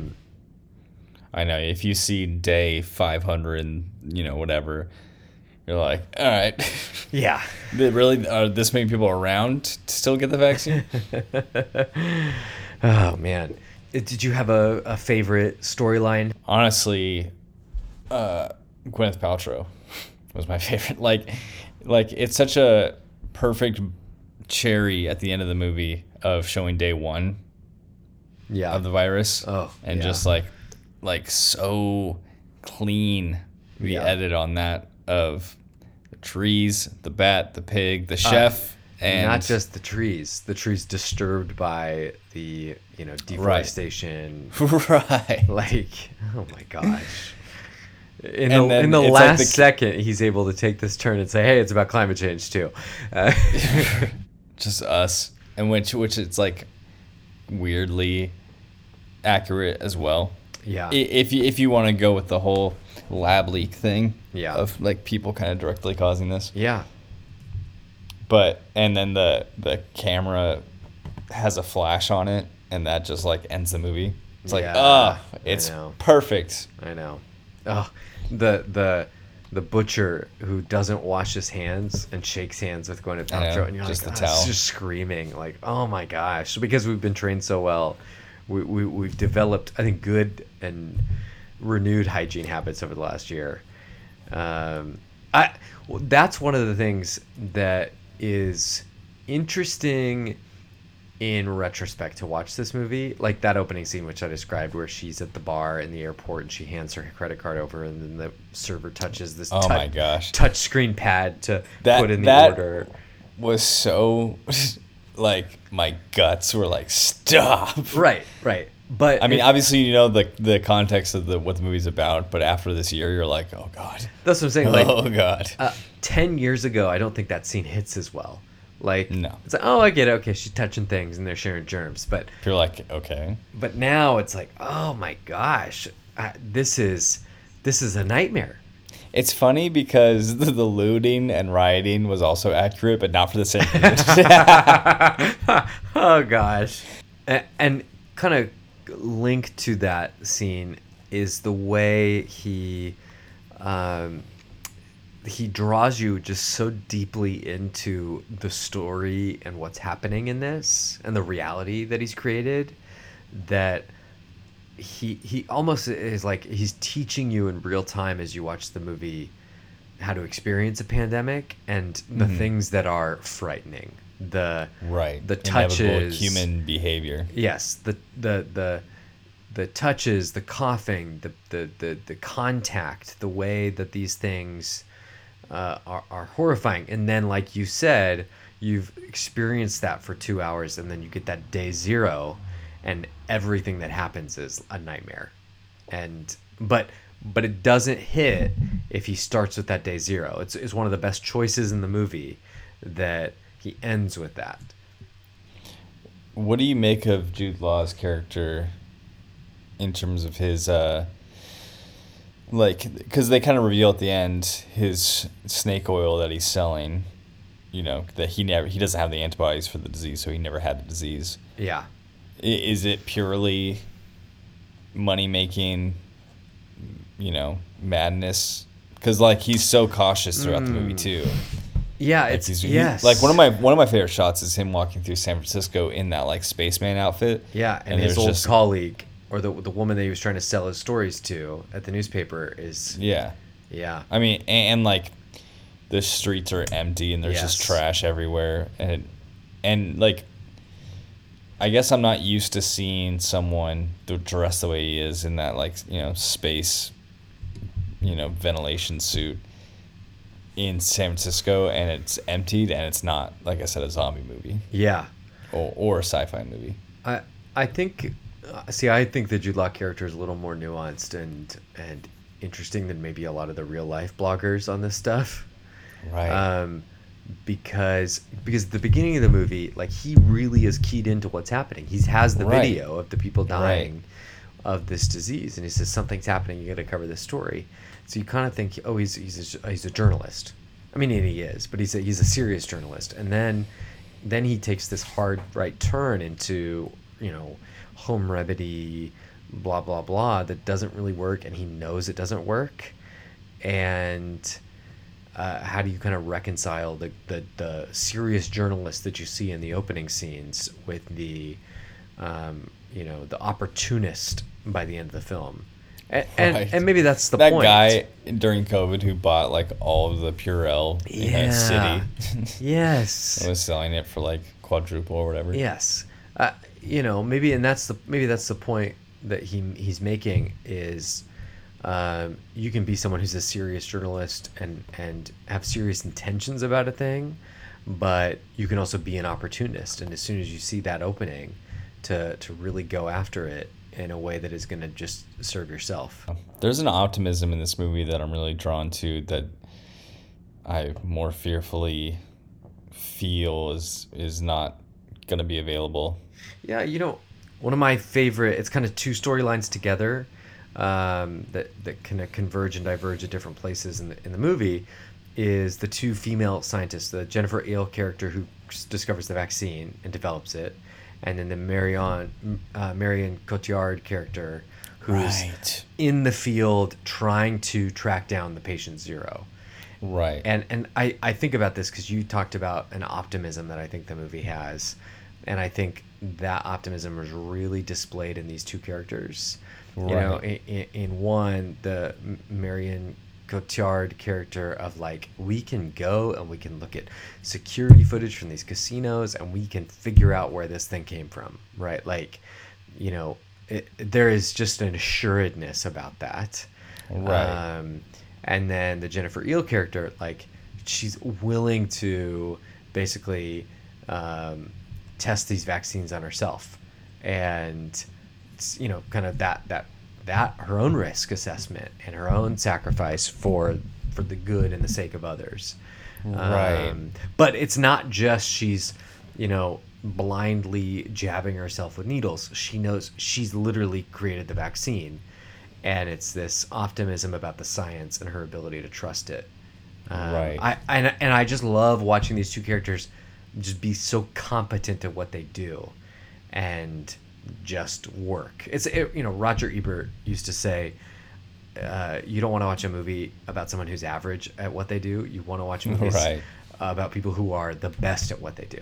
I know. If you see day 500 you know, whatever, you're like, all right. (laughs) yeah really are this many people around to still get the vaccine? (laughs) oh man Uh, did you have a, a favorite storyline Honestly, uh, Gwyneth Paltrow was my (laughs) favorite. Like, like it's such a perfect cherry at the end of the movie of showing day one yeah of the virus. Oh, and yeah. just like, like so clean the Yeah. edit on that of the trees, the bat, the pig, the chef, and not just the trees. The trees disturbed by the you know deforestation. (laughs) Right. like oh my gosh. In And the, in the it's like last the- second he's able to take this turn and say hey it's about climate change too. Uh, (laughs) (laughs) just us. And which which it's like weirdly accurate as well yeah if you if you want to go with the whole lab leak thing Yeah. of like people kind of directly causing this yeah but and then the the camera has a flash on it and that just like ends the movie it's like Yeah, ah it's know. perfect i know oh the the the butcher who doesn't wash his hands and shakes hands with Gwyneth I Paltrow, and you're just like, the towel. just screaming, like, "Oh my gosh!" Because we've been trained so well, we, we we've developed, I think, good and renewed hygiene habits over the last year. Um, I well, that's one of the things that is interesting in retrospect to watch this movie like that opening scene which i described where she's at the bar in the airport and she hands her credit card over and then the server touches this Oh my gosh. touch screen pad to That- put in the that- order was so (laughs) like my guts were like stop. Right right. But I mean, it- obviously, you know the the context of the what the movie's about, but after this year, you're like, oh god, that's what i'm saying like (laughs) oh god. uh, 10 years ago i don't think that scene hits as well. Like No. it's like oh i get it. Okay she's touching things and they're sharing germs but you're like, okay, but now it's like oh my gosh. Uh, this is this is a nightmare it's funny because (laughs) the, the looting and rioting was also accurate, but not for the same (laughs) reason. (laughs) oh gosh and, and kind of linked to that scene is the way he um, he draws you just so deeply into the story and what's happening in this and the reality that he's created that he he almost is like he's teaching you in real time as you watch the movie how to experience a pandemic and the things that are frightening. The right. the Inevitable human behavior. yes. The the the the touches the coughing the the the, the contact the way that these things uh, are, are horrifying. And then like you said you've experienced that for two hours and then you get that day zero and everything that happens is a nightmare. And but but it doesn't hit if he starts with that day zero. It's, it's one of the best choices in the movie that he ends with that. What do you make of Jude Law's character in terms of his uh like because they kind of reveal at the end his snake oil that he's selling you know that he never he doesn't have the antibodies for the disease so he never had the disease. Yeah. Is it purely money making you know madness? Because like he's so cautious throughout the movie mm. too. Yeah, like it's he's he- yes. like one of my one of my favorite shots is him walking through San Francisco in that like spaceman outfit. Yeah, and, his there's old colleague or the the woman that he was trying to sell his stories to at the newspaper is yeah. Yeah. I mean, and, and like the streets are empty and there's just trash everywhere, and and like I guess I'm not used to seeing someone dressed the way he is in that like you know space, you know ventilation suit in San Francisco, and it's emptied, and it's not like I said a zombie movie Yeah. or or a sci-fi movie. I I think uh, see I think the Jude Law character is a little more nuanced and and interesting than maybe a lot of the real life bloggers on this stuff. Right. Um because because the beginning of the movie like he really is keyed into what's happening. He has the Right. video of the people Right. dying of this disease and he says something's happening you got to cover this story. So you kind of think oh he's he's a, he's a journalist. I mean and he is, but he's a, he's a serious journalist. And then then he takes this hard right turn into you know home remedy blah blah blah that doesn't really work and he knows it doesn't work and uh, how do you kind of reconcile the, the the serious journalist that you see in the opening scenes with the um, you know the opportunist by the end of the film and and, Right. and maybe that's the that point guy during COVID who bought like all of the Purell in that city. (laughs) yes and was selling it for like quadruple or whatever. Yes, uh, you know maybe, and that's the maybe that's the point that he he's making is um, you can be someone who's a serious journalist and and have serious intentions about a thing, but you can also be an opportunist, and as soon as you see that opening, to to really go after it in a way that is going to just serve yourself. There's an optimism in this movie that I'm really drawn to that I more fearfully feel is is not going to be available. Yeah, you know, one of my favorite. It's kind of two storylines together um, that that kind of converge and diverge at different places in the in the movie. Is the two female scientists, the Jennifer Ehle character who discovers the vaccine and develops it, and then the Marion uh, Marion Cotillard character who's Right. in the field trying to track down the patient zero. Right. And and I, I think about this because you talked about an optimism that I think the movie has, and I think that optimism was really displayed in these two characters. You know, in, in, one, the Marion Cotillard character of like we can go and we can look at security footage from these casinos and we can figure out where this thing came from, right? Like, you know, it, there is just an assuredness about that. Right. Um, and then the Jennifer Ehle character, like, she's willing to basically um, test these vaccines on herself, and you know, kind of that that that her own risk assessment and her own sacrifice for for the good and the sake of others. Right. Um, but it's not just she's, you know, blindly jabbing herself with needles. She knows she's literally created the vaccine, and it's this optimism about the science and her ability to trust it. Um, Right. I and, and I just love watching these two characters just be so competent at what they do, and just work. It's it, you know Roger Ebert used to say. Uh, you don't want to watch a movie about someone who's average at what they do. You want to watch (laughs) movies Right. about people who are the best at what they do.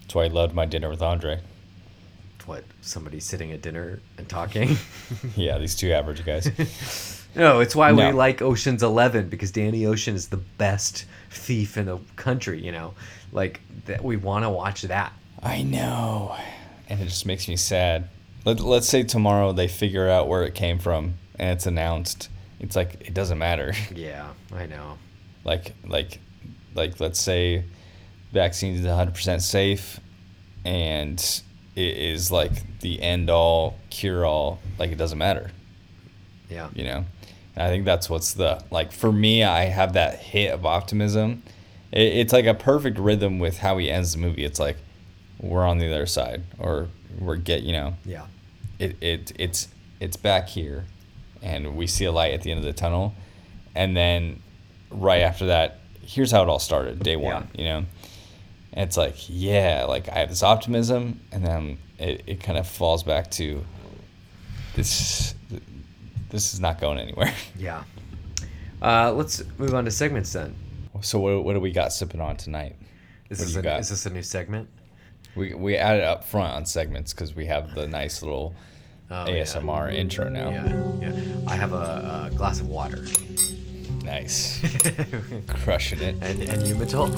That's why I loved my dinner with Andre. What somebody sitting at dinner and talking. (laughs) Yeah, these two average guys. (laughs) no, it's why No. we like Ocean's Eleven because Danny Ocean is the best thief in the country. You know, like that. We want to watch that. I know. And it just makes me sad. Let, let's say tomorrow they figure out where it came from and it's announced. It's like it doesn't matter. (laughs) Yeah, I know. like like like let's say vaccine is 100% safe and it is like the end all cure all like it doesn't matter Yeah. you know and i think that's what's the like for me i have that hit of optimism it, it's like a perfect rhythm with how he ends the movie it's like we're on the other side or we're get you know Yeah. it, it it's it's back here and we see a light at the end of the tunnel, and then right after that, here's how it all started. Day one, Yeah. you know. And it's like, yeah, like I have this optimism, and then it, it kind of falls back to this. This is not going anywhere. (laughs) Yeah. Uh, let's move on to segments then. So what, what do we got sipping on tonight? Is What do this, a, is this a new segment? We we add it up front on segments because we have the nice little Oh, yeah. ASMR intro now. Yeah, yeah. I have a, a glass of water. Nice, (laughs) crushing it. and and you, Matul?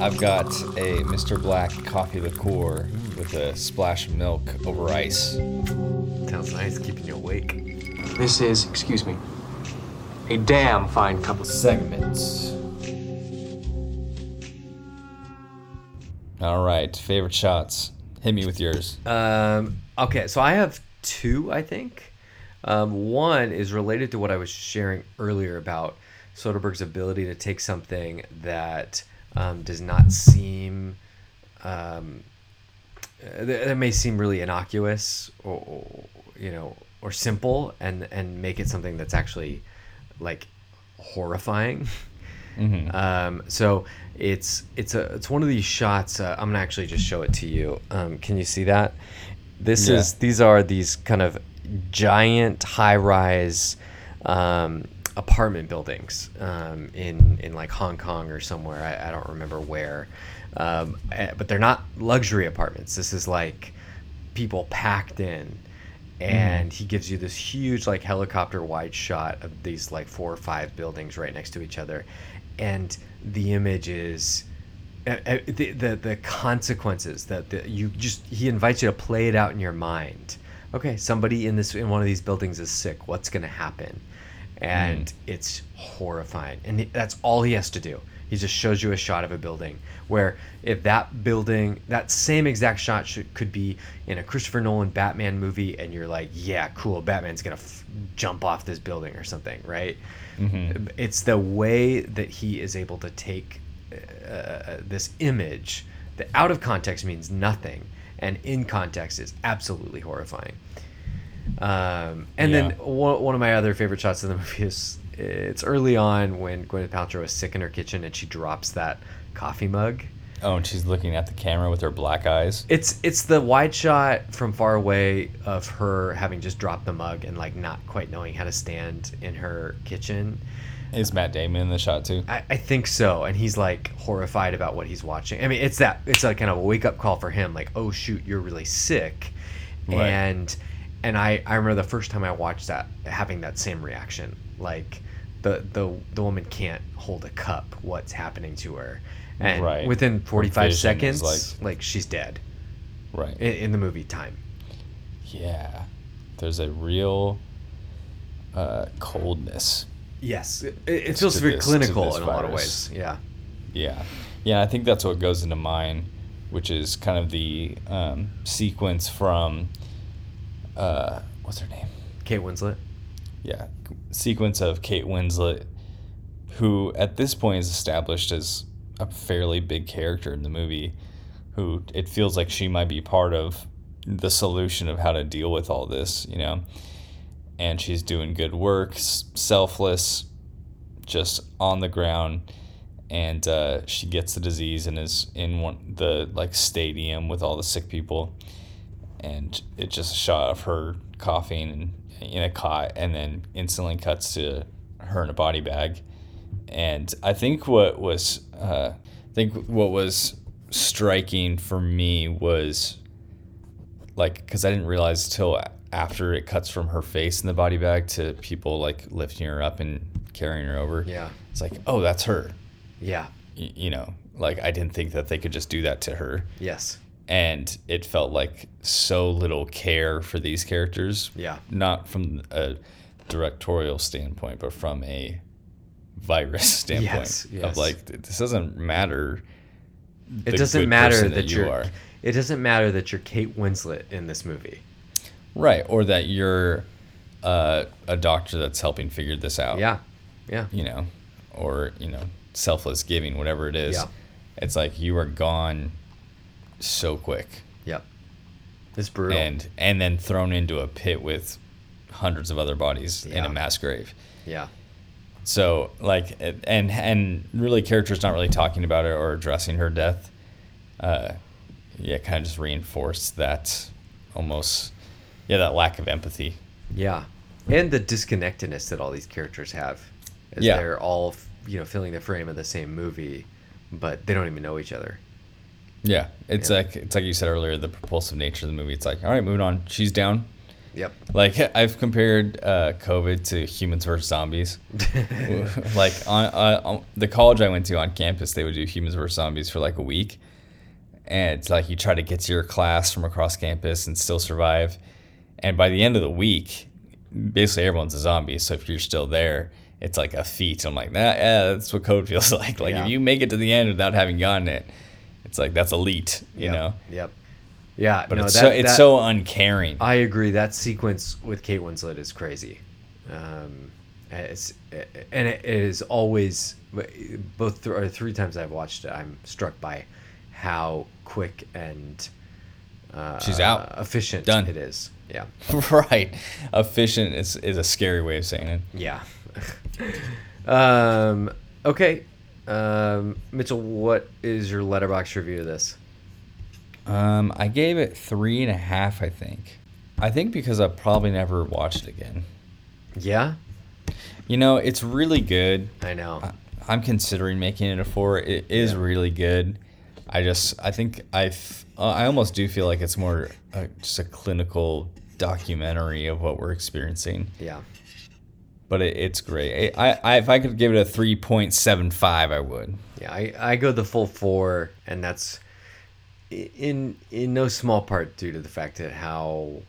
I've got a Mr. Black coffee liqueur with a splash of milk over ice. Sounds nice, keeping you awake. This is, excuse me, a damn fine cup of. Segments. All right, favorite shots. Hit me with yours. Um, okay, so I have two, I think. Um, one is related to what I was sharing earlier about Soderbergh's ability to take something that um, does not seem, um, uh, that may seem really innocuous or, or you know or simple, and and make it something that's actually like horrifying. (laughs) Um, so it's it's a it's one of these shots. Uh, I'm gonna actually just show it to you. Um, can you see that? This Yeah. is these are these kind of giant high rise um, apartment buildings um, in in like Hong Kong or somewhere. I, I don't remember where, um, eh, but they're not luxury apartments. This is like people packed in and he gives you this huge like helicopter wide shot of these like four or five buildings right next to each other and the image is uh, uh, the, the the consequences that the, you just he invites you to play it out in your mind. Okay somebody in this in one of these buildings is sick what's going to happen? And it's horrifying and that's all he has to do. He just shows you a shot of a building where if that building that same exact shot should, could be in a christopher nolan batman movie and you're like yeah cool batman's gonna f- jump off this building or something right it's the way that he is able to take uh, this image that out of context means nothing and in context is absolutely horrifying um, and then Yeah. one, one of my other favorite shots in the movie is it's early on when Gwyneth Paltrow is sick in her kitchen and she drops that coffee mug. Oh, and she's looking at the camera with her black eyes. It's it's the wide shot from far away of her having just dropped the mug and like not quite knowing how to stand in her kitchen. Is Matt Damon in the shot too? I, I think so, and he's like horrified about what he's watching. I mean, it's that it's like kind of a wake up call for him, like, oh shoot, you're really sick, Right. and and I I remember the first time I watched that having that same reaction, like the the the woman can't hold a cup, what's happening to her, and Right. within forty five vision seconds, like- like, she's dead Right. in, in the movie time. yeah. There's a real uh, coldness. Yes, it, it feels very this- clinical in a lot of ways. Yeah, Yeah. Yeah, I think that's what goes into mine, which is kind of the um, sequence from uh, what's her name? Kate Winslet. Yeah, sequence of Kate Winslet, who at this point is established as a fairly big character in the movie, who it feels like she might be part of the solution of how to deal with all this, you know. And she's doing good work, selfless, just on the ground, and uh, she gets the disease and is in one the like stadium with all the sick people, and it just a shot of her coughing and in a cot, and then instantly cuts to her in a body bag, and I think what was uh, I think what was striking for me was like because I didn't realize till after it cuts from her face in the body bag to people like lifting her up and carrying her over. Yeah. it's like oh that's her. Yeah. Y- you know, like I didn't think that they could just do that to her, Yes. and it felt like so little care for these characters. Yeah. not from a directorial standpoint, but from a virus (laughs) standpoint Yes, yes. of like this doesn't matter. It doesn't matter person that, you you're. It doesn't matter that you're Kate Winslet in this movie. Right, or that you're uh, a doctor that's helping figure this out. Yeah. Yeah. You know, or, you know, selfless giving, whatever it is. Yeah. It's like you are gone so quick Yep. It's brutal. and and then thrown into a pit with hundreds of other bodies in a mass grave. Yeah. So like, and and really, characters not really talking about it or addressing her death. Uh, yeah, kind of just reinforced that almost, yeah, that lack of empathy. Yeah. And the disconnectedness that all these characters have. As Yeah. They're all, you know, filling the frame of the same movie, but they don't even know each other. Yeah, it's Yeah. like it's like you said earlier, the propulsive nature of the movie. It's like, all right, moving on. She's down. Yep. Like (laughs) I've compared uh, COVID to humans versus zombies. (laughs) like on, uh, on the college I went to on campus, they would do humans versus zombies for like a week, and it's like you try to get to your class from across campus and still survive, and by the end of the week, basically everyone's a zombie. So if you're still there, it's like a feat. I'm like, that, yeah, that's what code feels (laughs) like. Like Yeah. if you make it to the end without having gotten it, it's like that's elite, you Yep. know. Yep. Yeah. But no, it's that, so it's that- so uncaring. I agree. That sequence with Kate Winslet is crazy. Um, it's, and it is always both th- or three times I've watched it. I'm struck by how quick and uh, She's out. efficient Done. it is. Yeah. (laughs) right, efficient is is a scary way of saying it. Yeah. um, okay. Um, Mitchell, what is your Letterboxd review of this? Um, I gave it three and a half. I think. I think because I probably never watched it again. Yeah, You know, it's really good. I know. I- I'm considering making it a four. It is Yeah. really good. I just, I think I, uh, I almost do feel like it's more uh, just a clinical documentary of what we're experiencing. Yeah. But it, it's great. I, I, if I could give it a three point seven five, I would. Yeah, I, I go the full four, and that's in in no small part due to the fact that how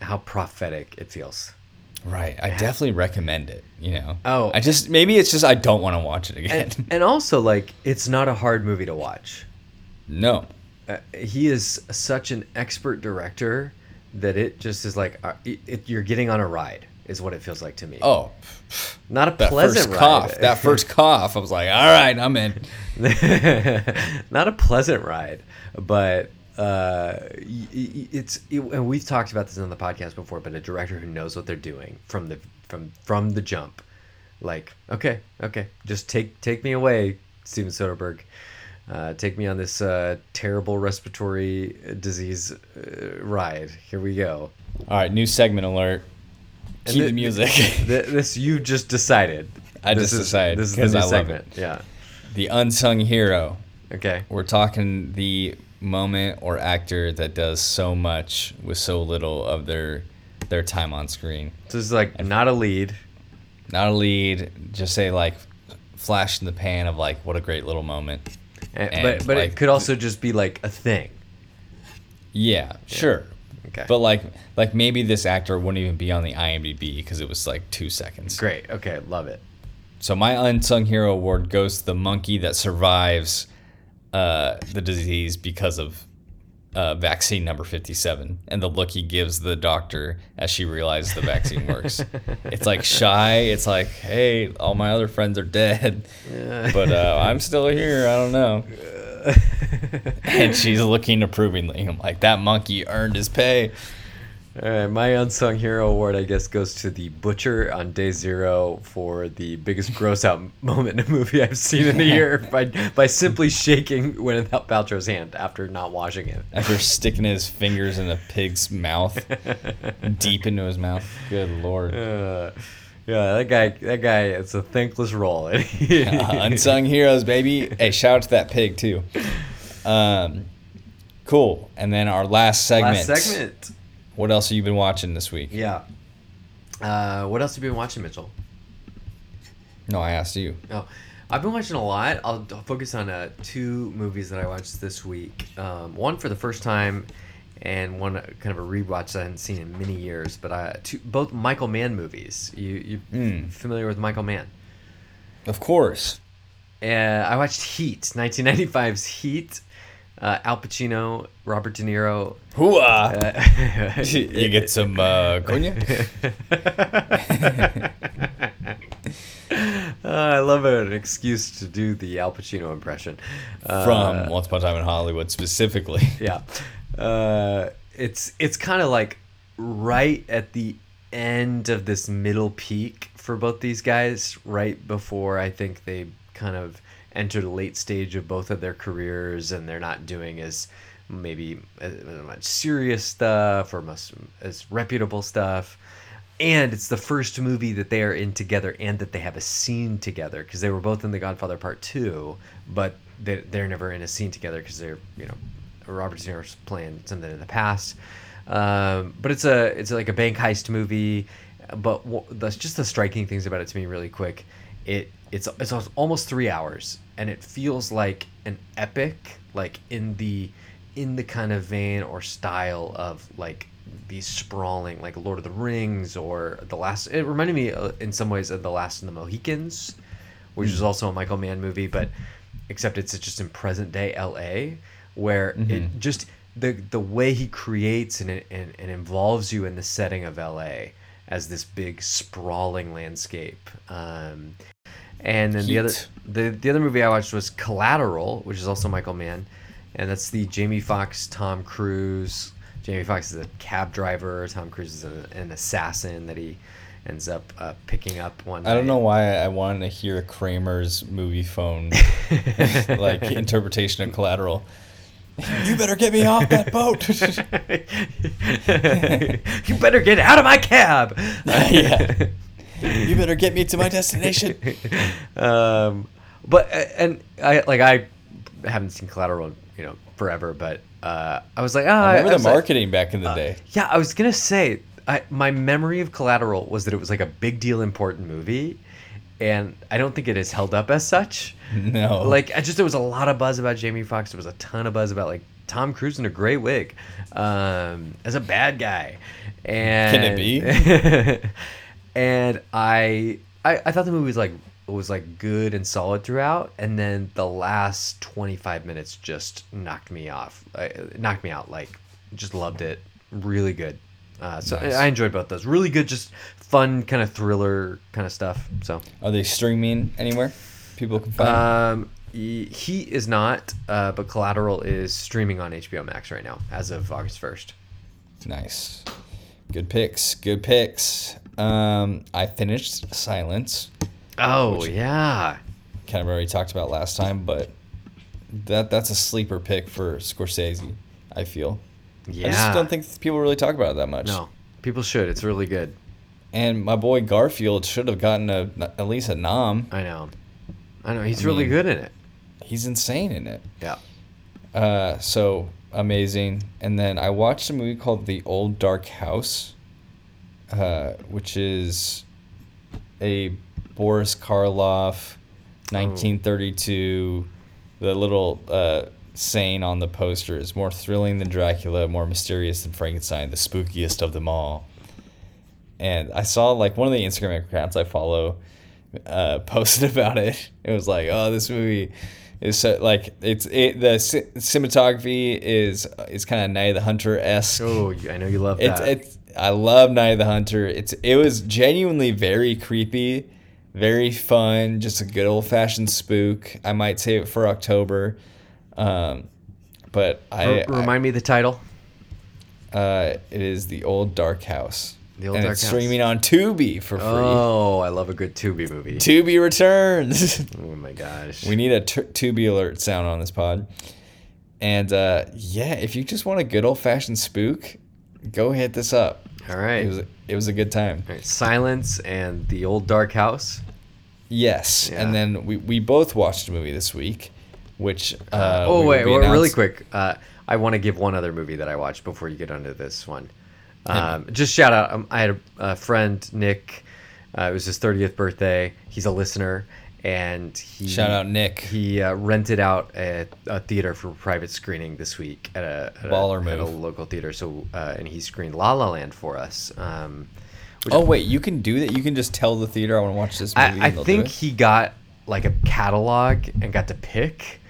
how prophetic it feels. Right. I definitely recommend it. You know. Oh. I just maybe it's just I don't want to watch it again. And, and also, like, it's not a hard movie to watch. no. Uh, he is such an expert director that it just is like uh, it, it, you're getting on a ride, is what it feels like to me. Oh, not a that pleasant first ride. cough. That first (laughs) cough. I was like, all right, I'm in. (laughs) not a pleasant ride, but uh, it's it, and we've talked about this on the podcast before. But a director who knows what they're doing from the from from the jump, like okay, okay, just take take me away, Steven Soderbergh. Uh, take me on this uh, terrible respiratory disease uh, ride. Here we go. All right, new segment alert. And Cue thi- the music. Th- this you just decided. (laughs) I This just is- decided, This is the new I love segment. it. Yeah. the unsung hero. Okay. We're talking the moment or actor that does so much with so little of their their time on screen. So this is like not a lead. Not a lead, just say like flash in the pan of like what a great little moment. Eh, and, And, but but like, it could also just be like a thing. Yeah, sure. Okay. But like like maybe this actor wouldn't even be on the IMDb because it was like 2 seconds. Great. Okay. Love it. So my unsung hero award goes to the monkey that survives uh, the disease because of uh, vaccine number 57 and the look he gives the doctor as she realizes the vaccine works. (laughs) it's like shy. It's like, hey, all my other friends are dead, but uh, I'm still here. I don't know. (laughs) and she's looking approvingly. I'm like, that monkey earned his pay. All right, my unsung hero award, I guess, goes to the butcher on day zero for the biggest gross out (laughs) moment in a movie I've seen in a year (laughs) by by simply shaking Gwyneth Paltrow's hand after not washing it. After sticking his fingers in a pig's mouth, deep into his mouth. Good lord. Uh, yeah, that guy. That guy. It's a thankless role. Uh, (laughs) unsung heroes, baby. Hey, shout out to that pig too. Um, cool. And then our last segment. Last segment. What else have you been watching this week? Yeah. Uh, what else have you been watching, Mitchell? No, I asked you. Oh, I've been watching a lot. I'll, I'll focus on uh, two movies that I watched this week. Um, one for the first time, and one uh, kind of a rewatch that I hadn't seen in many years. But uh, two, both Michael Mann movies. You you Mm. familiar with Michael Mann? Of course. Uh, I watched Heat, 1995's Heat. Uh, Al Pacino, Robert De Niro. Hooah! Uh, (laughs) you (laughs) get some uh, cognac? (laughs) Uh, I love an excuse to do the Al Pacino impression. Uh, From Once Upon a Time in Hollywood specifically. yeah, uh, it's it's kind of like right at the end of this middle peak for both these guys, right before I think they kind of enter the late stage of both of their careers, and they're not doing as maybe as much serious stuff or as reputable stuff. And it's the first movie that they are in together, and that they have a scene together because they were both in The Godfather Part Two, but they, they're never in a scene together because they're you know Robert De Niro's playing something in the past. Um, but it's a it's like a bank heist movie. But wh- that's just the striking things about it to me really quick. It it's it's almost three hours, and it feels like an epic, like in the in the kind of vein or style of like these sprawling like Lord of the Rings or the last. It reminded me uh, in some ways of the Last of the Mohicans, which is also a Michael Mann movie, but except it's just in present day L.A. where it just the the way he creates and, and and involves you in the setting of L.A. as this big sprawling landscape. Um, and then the other the, the other movie I watched was Collateral, which is also Michael Mann, and that's the Jamie Foxx, Tom Cruise. Jamie Foxx is a cab driver. Tom Cruise is an, an assassin that he ends up uh, picking up one. I don't night. know why I wanted to hear Kramer's movie phone (laughs) like interpretation of collateral. You better get me off that boat. (laughs) you better get out of my cab. (laughs) yeah. You better get me to my destination. (laughs) um, but uh, and I like I haven't seen Collateral, you know, forever. But uh, I was like, ah, I remember was the like- marketing back in the day. yeah, I was gonna say, I, my memory of Collateral was that it was like a big deal, important movie, and I don't think it is held up as such. (laughs) No. Like, I just there was a lot of buzz about Jamie Foxx. There was a ton of buzz about like Tom Cruise in a gray wig, um, as a bad guy, and can it be? (laughs) and I, I I thought the movie was like was like good and solid throughout, and then the last twenty five minutes just knocked me off, uh, knocked me out. Like, just loved it, really good. Uh, so Nice. I enjoyed both those. Really good, just fun kind of thriller kind of stuff. So Are they streaming anywhere? People can find um, he, he is not, uh, but Collateral is streaming on HBO Max right now as of August first. Nice. Good picks. Good picks. Um, I finished Silence. Oh yeah, Kind of already talked about last time, but that that's a sleeper pick for Scorsese. I feel. yeah. I just don't think people really talk about it that much. no. People should. It's really good. And my boy Garfield should have gotten a at least a nom. I know. I know. He's I really mean- good in it. He's insane in it. Yeah. Uh, so amazing. And then I watched a movie called The Old Dark House, uh, which is a Boris Karloff, 1932. The little uh, saying on the poster is more thrilling than Dracula, more mysterious than Frankenstein, the spookiest of them all. And I saw like one of the Instagram accounts I follow uh, (laughs) posted about it. It was like, oh, this movie is so, like it's it the ci- cinematography is is kind of Night of the Hunter esque. Oh, I know you love It's that. it's I love Night of the Hunter. It's it was genuinely very creepy, very fun, just a good old fashioned spook. I might save it for October. Um, but I, remind me the title. Uh, it is the old dark house. The Old and Dark it's House. streaming on Tubi for free. Oh, I love a good Tubi movie. Tubi returns. (laughs) oh my gosh. we need a t- Tubi alert sound on this pod. And uh, yeah, if you just want a good old fashioned spook, go hit this up. All right. It was it was a good time. All right. Silence and the old dark house. Yes, Yeah. and then we, we both watched a movie this week, which uh, oh we- wait, we well, really quick. Uh, I want to give one other movie that I watched before you get onto this one. Um, just shout out. Um, I had a, a friend, Nick. Uh, it was his 30th birthday. He's a listener, and he Shout out Nick. He uh, rented out a, a theater for private screening this week at a, at a, Baller at a local theater. So uh, and he screened La La Land for us. Um, Oh wait, you can do that. You can just tell the theater I want to watch this movie. I, I and they'll do think he got like a catalog and got to pick.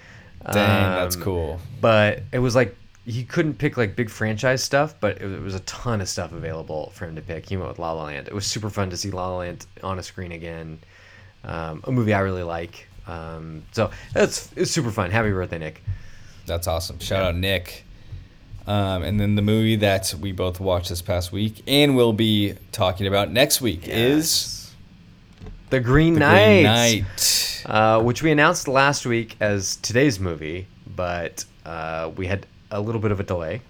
Dang, that's Um, cool. But it was like he couldn't pick like big franchise stuff, but it, was a ton of stuff available for him to pick. He went with La La Land. It was super fun to see La La Land on a screen again. Um, a movie I really like. Um, so that's it's super fun. Happy birthday, Nick. That's awesome. Shout out Nick. Um, and then the movie that we both watched this past week and we'll be talking about next week is The Green The Knight, Green Knight. Uh, which we announced last week as today's movie, but uh, we had a little bit of a delay.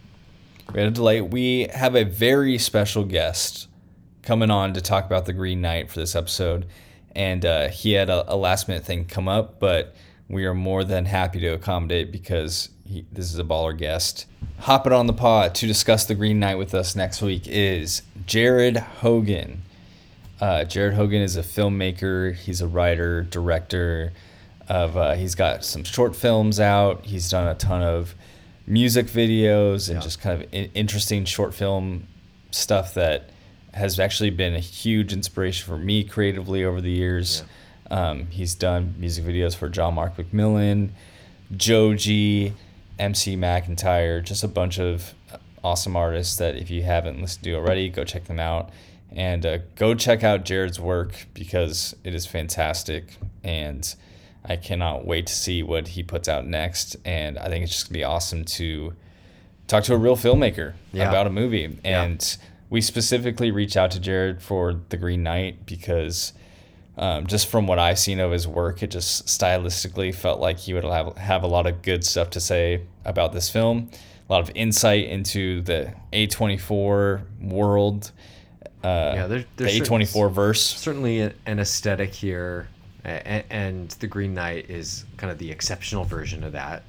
We had a delay. We have a very special guest coming on to talk about The Green Knight for this episode. And uh, he had a, a last minute thing come up, but we are more than happy to accommodate because he, this is a baller guest. Hopping on the pod to discuss The Green Knight with us next week is Jared Hogan. Uh, Jared Hogan is a filmmaker. He's a writer, director. Of uh, he's got some short films out. He's done a ton of music videos and Yeah. just kind of interesting short film stuff that has actually been a huge inspiration for me creatively over the years. Um, he's done music videos for John Mark McMillan, Joji, MC McIntyre, just a bunch of awesome artists that if you haven't listened to already, go check them out. And uh, go check out Jared's work because it is fantastic. And I cannot wait to see what he puts out next. And I think it's just going to be awesome to talk to a real filmmaker Yeah. about a movie. And we specifically reached out to Jared for The Green Knight because um, just from what I've seen of his work, it just stylistically felt like he would have, have a lot of good stuff to say about this film, a lot of insight into the A24 world, uh, Yeah, there- there's certain- A24 verse. Certainly an aesthetic here, and, and The Green Knight is kind of the exceptional version of that.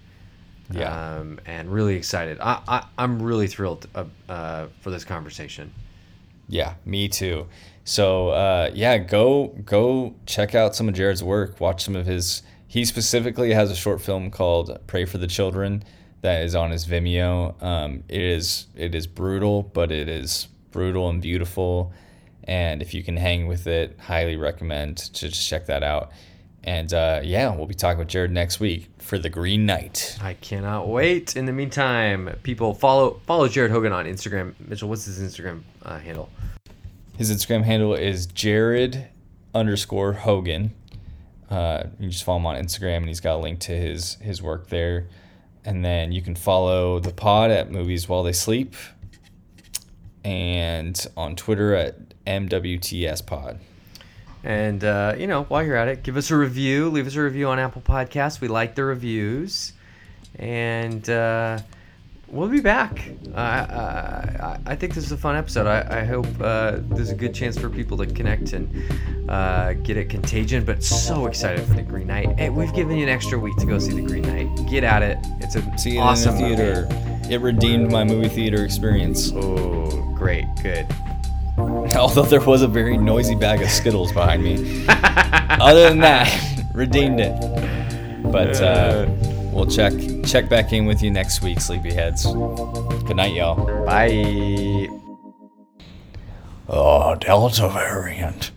Yeah. Um, and really excited. I, I, I'm really thrilled uh, uh, for this conversation. Yeah, me too. So uh, yeah, go go check out some of Jared's work. Watch some of his. He specifically has a short film called "Pray for the Children" that is on his Vimeo. Um, it is it is brutal, but it is brutal and beautiful. And if you can hang with it, highly recommend to just check that out. And uh, yeah, we'll be talking with Jared next week for the Green Knight. I cannot wait. In the meantime, people follow follow Jared Hogan on Instagram. Mitchell, what's his Instagram uh, handle? His Instagram handle is Jared underscore Hogan. Uh, you just follow him on Instagram, and he's got a link to his his work there. And then you can follow the pod at Movies While They Sleep, and on Twitter at MWTS Pod. And uh, you know, while you're at it, give us a review. Leave us a review on Apple Podcasts. We like the reviews, and uh, we'll be back. Uh, I, I think this is a fun episode. I, I hope uh, there's a good chance for people to connect and uh, get it contagion. But so excited for the Green Knight. Hey, we've given you an extra week to go see the Green Knight. Get at it. It's a See it awesome in the theater. movie. It redeemed my movie theater experience. Oh, great, good. (laughs) Although there was a very noisy bag of Skittles behind me. Other than that, (laughs) redeemed it. But uh, we'll check check back in with you next week, sleepyheads. Good night, y'all. Bye. Oh, Delta variant.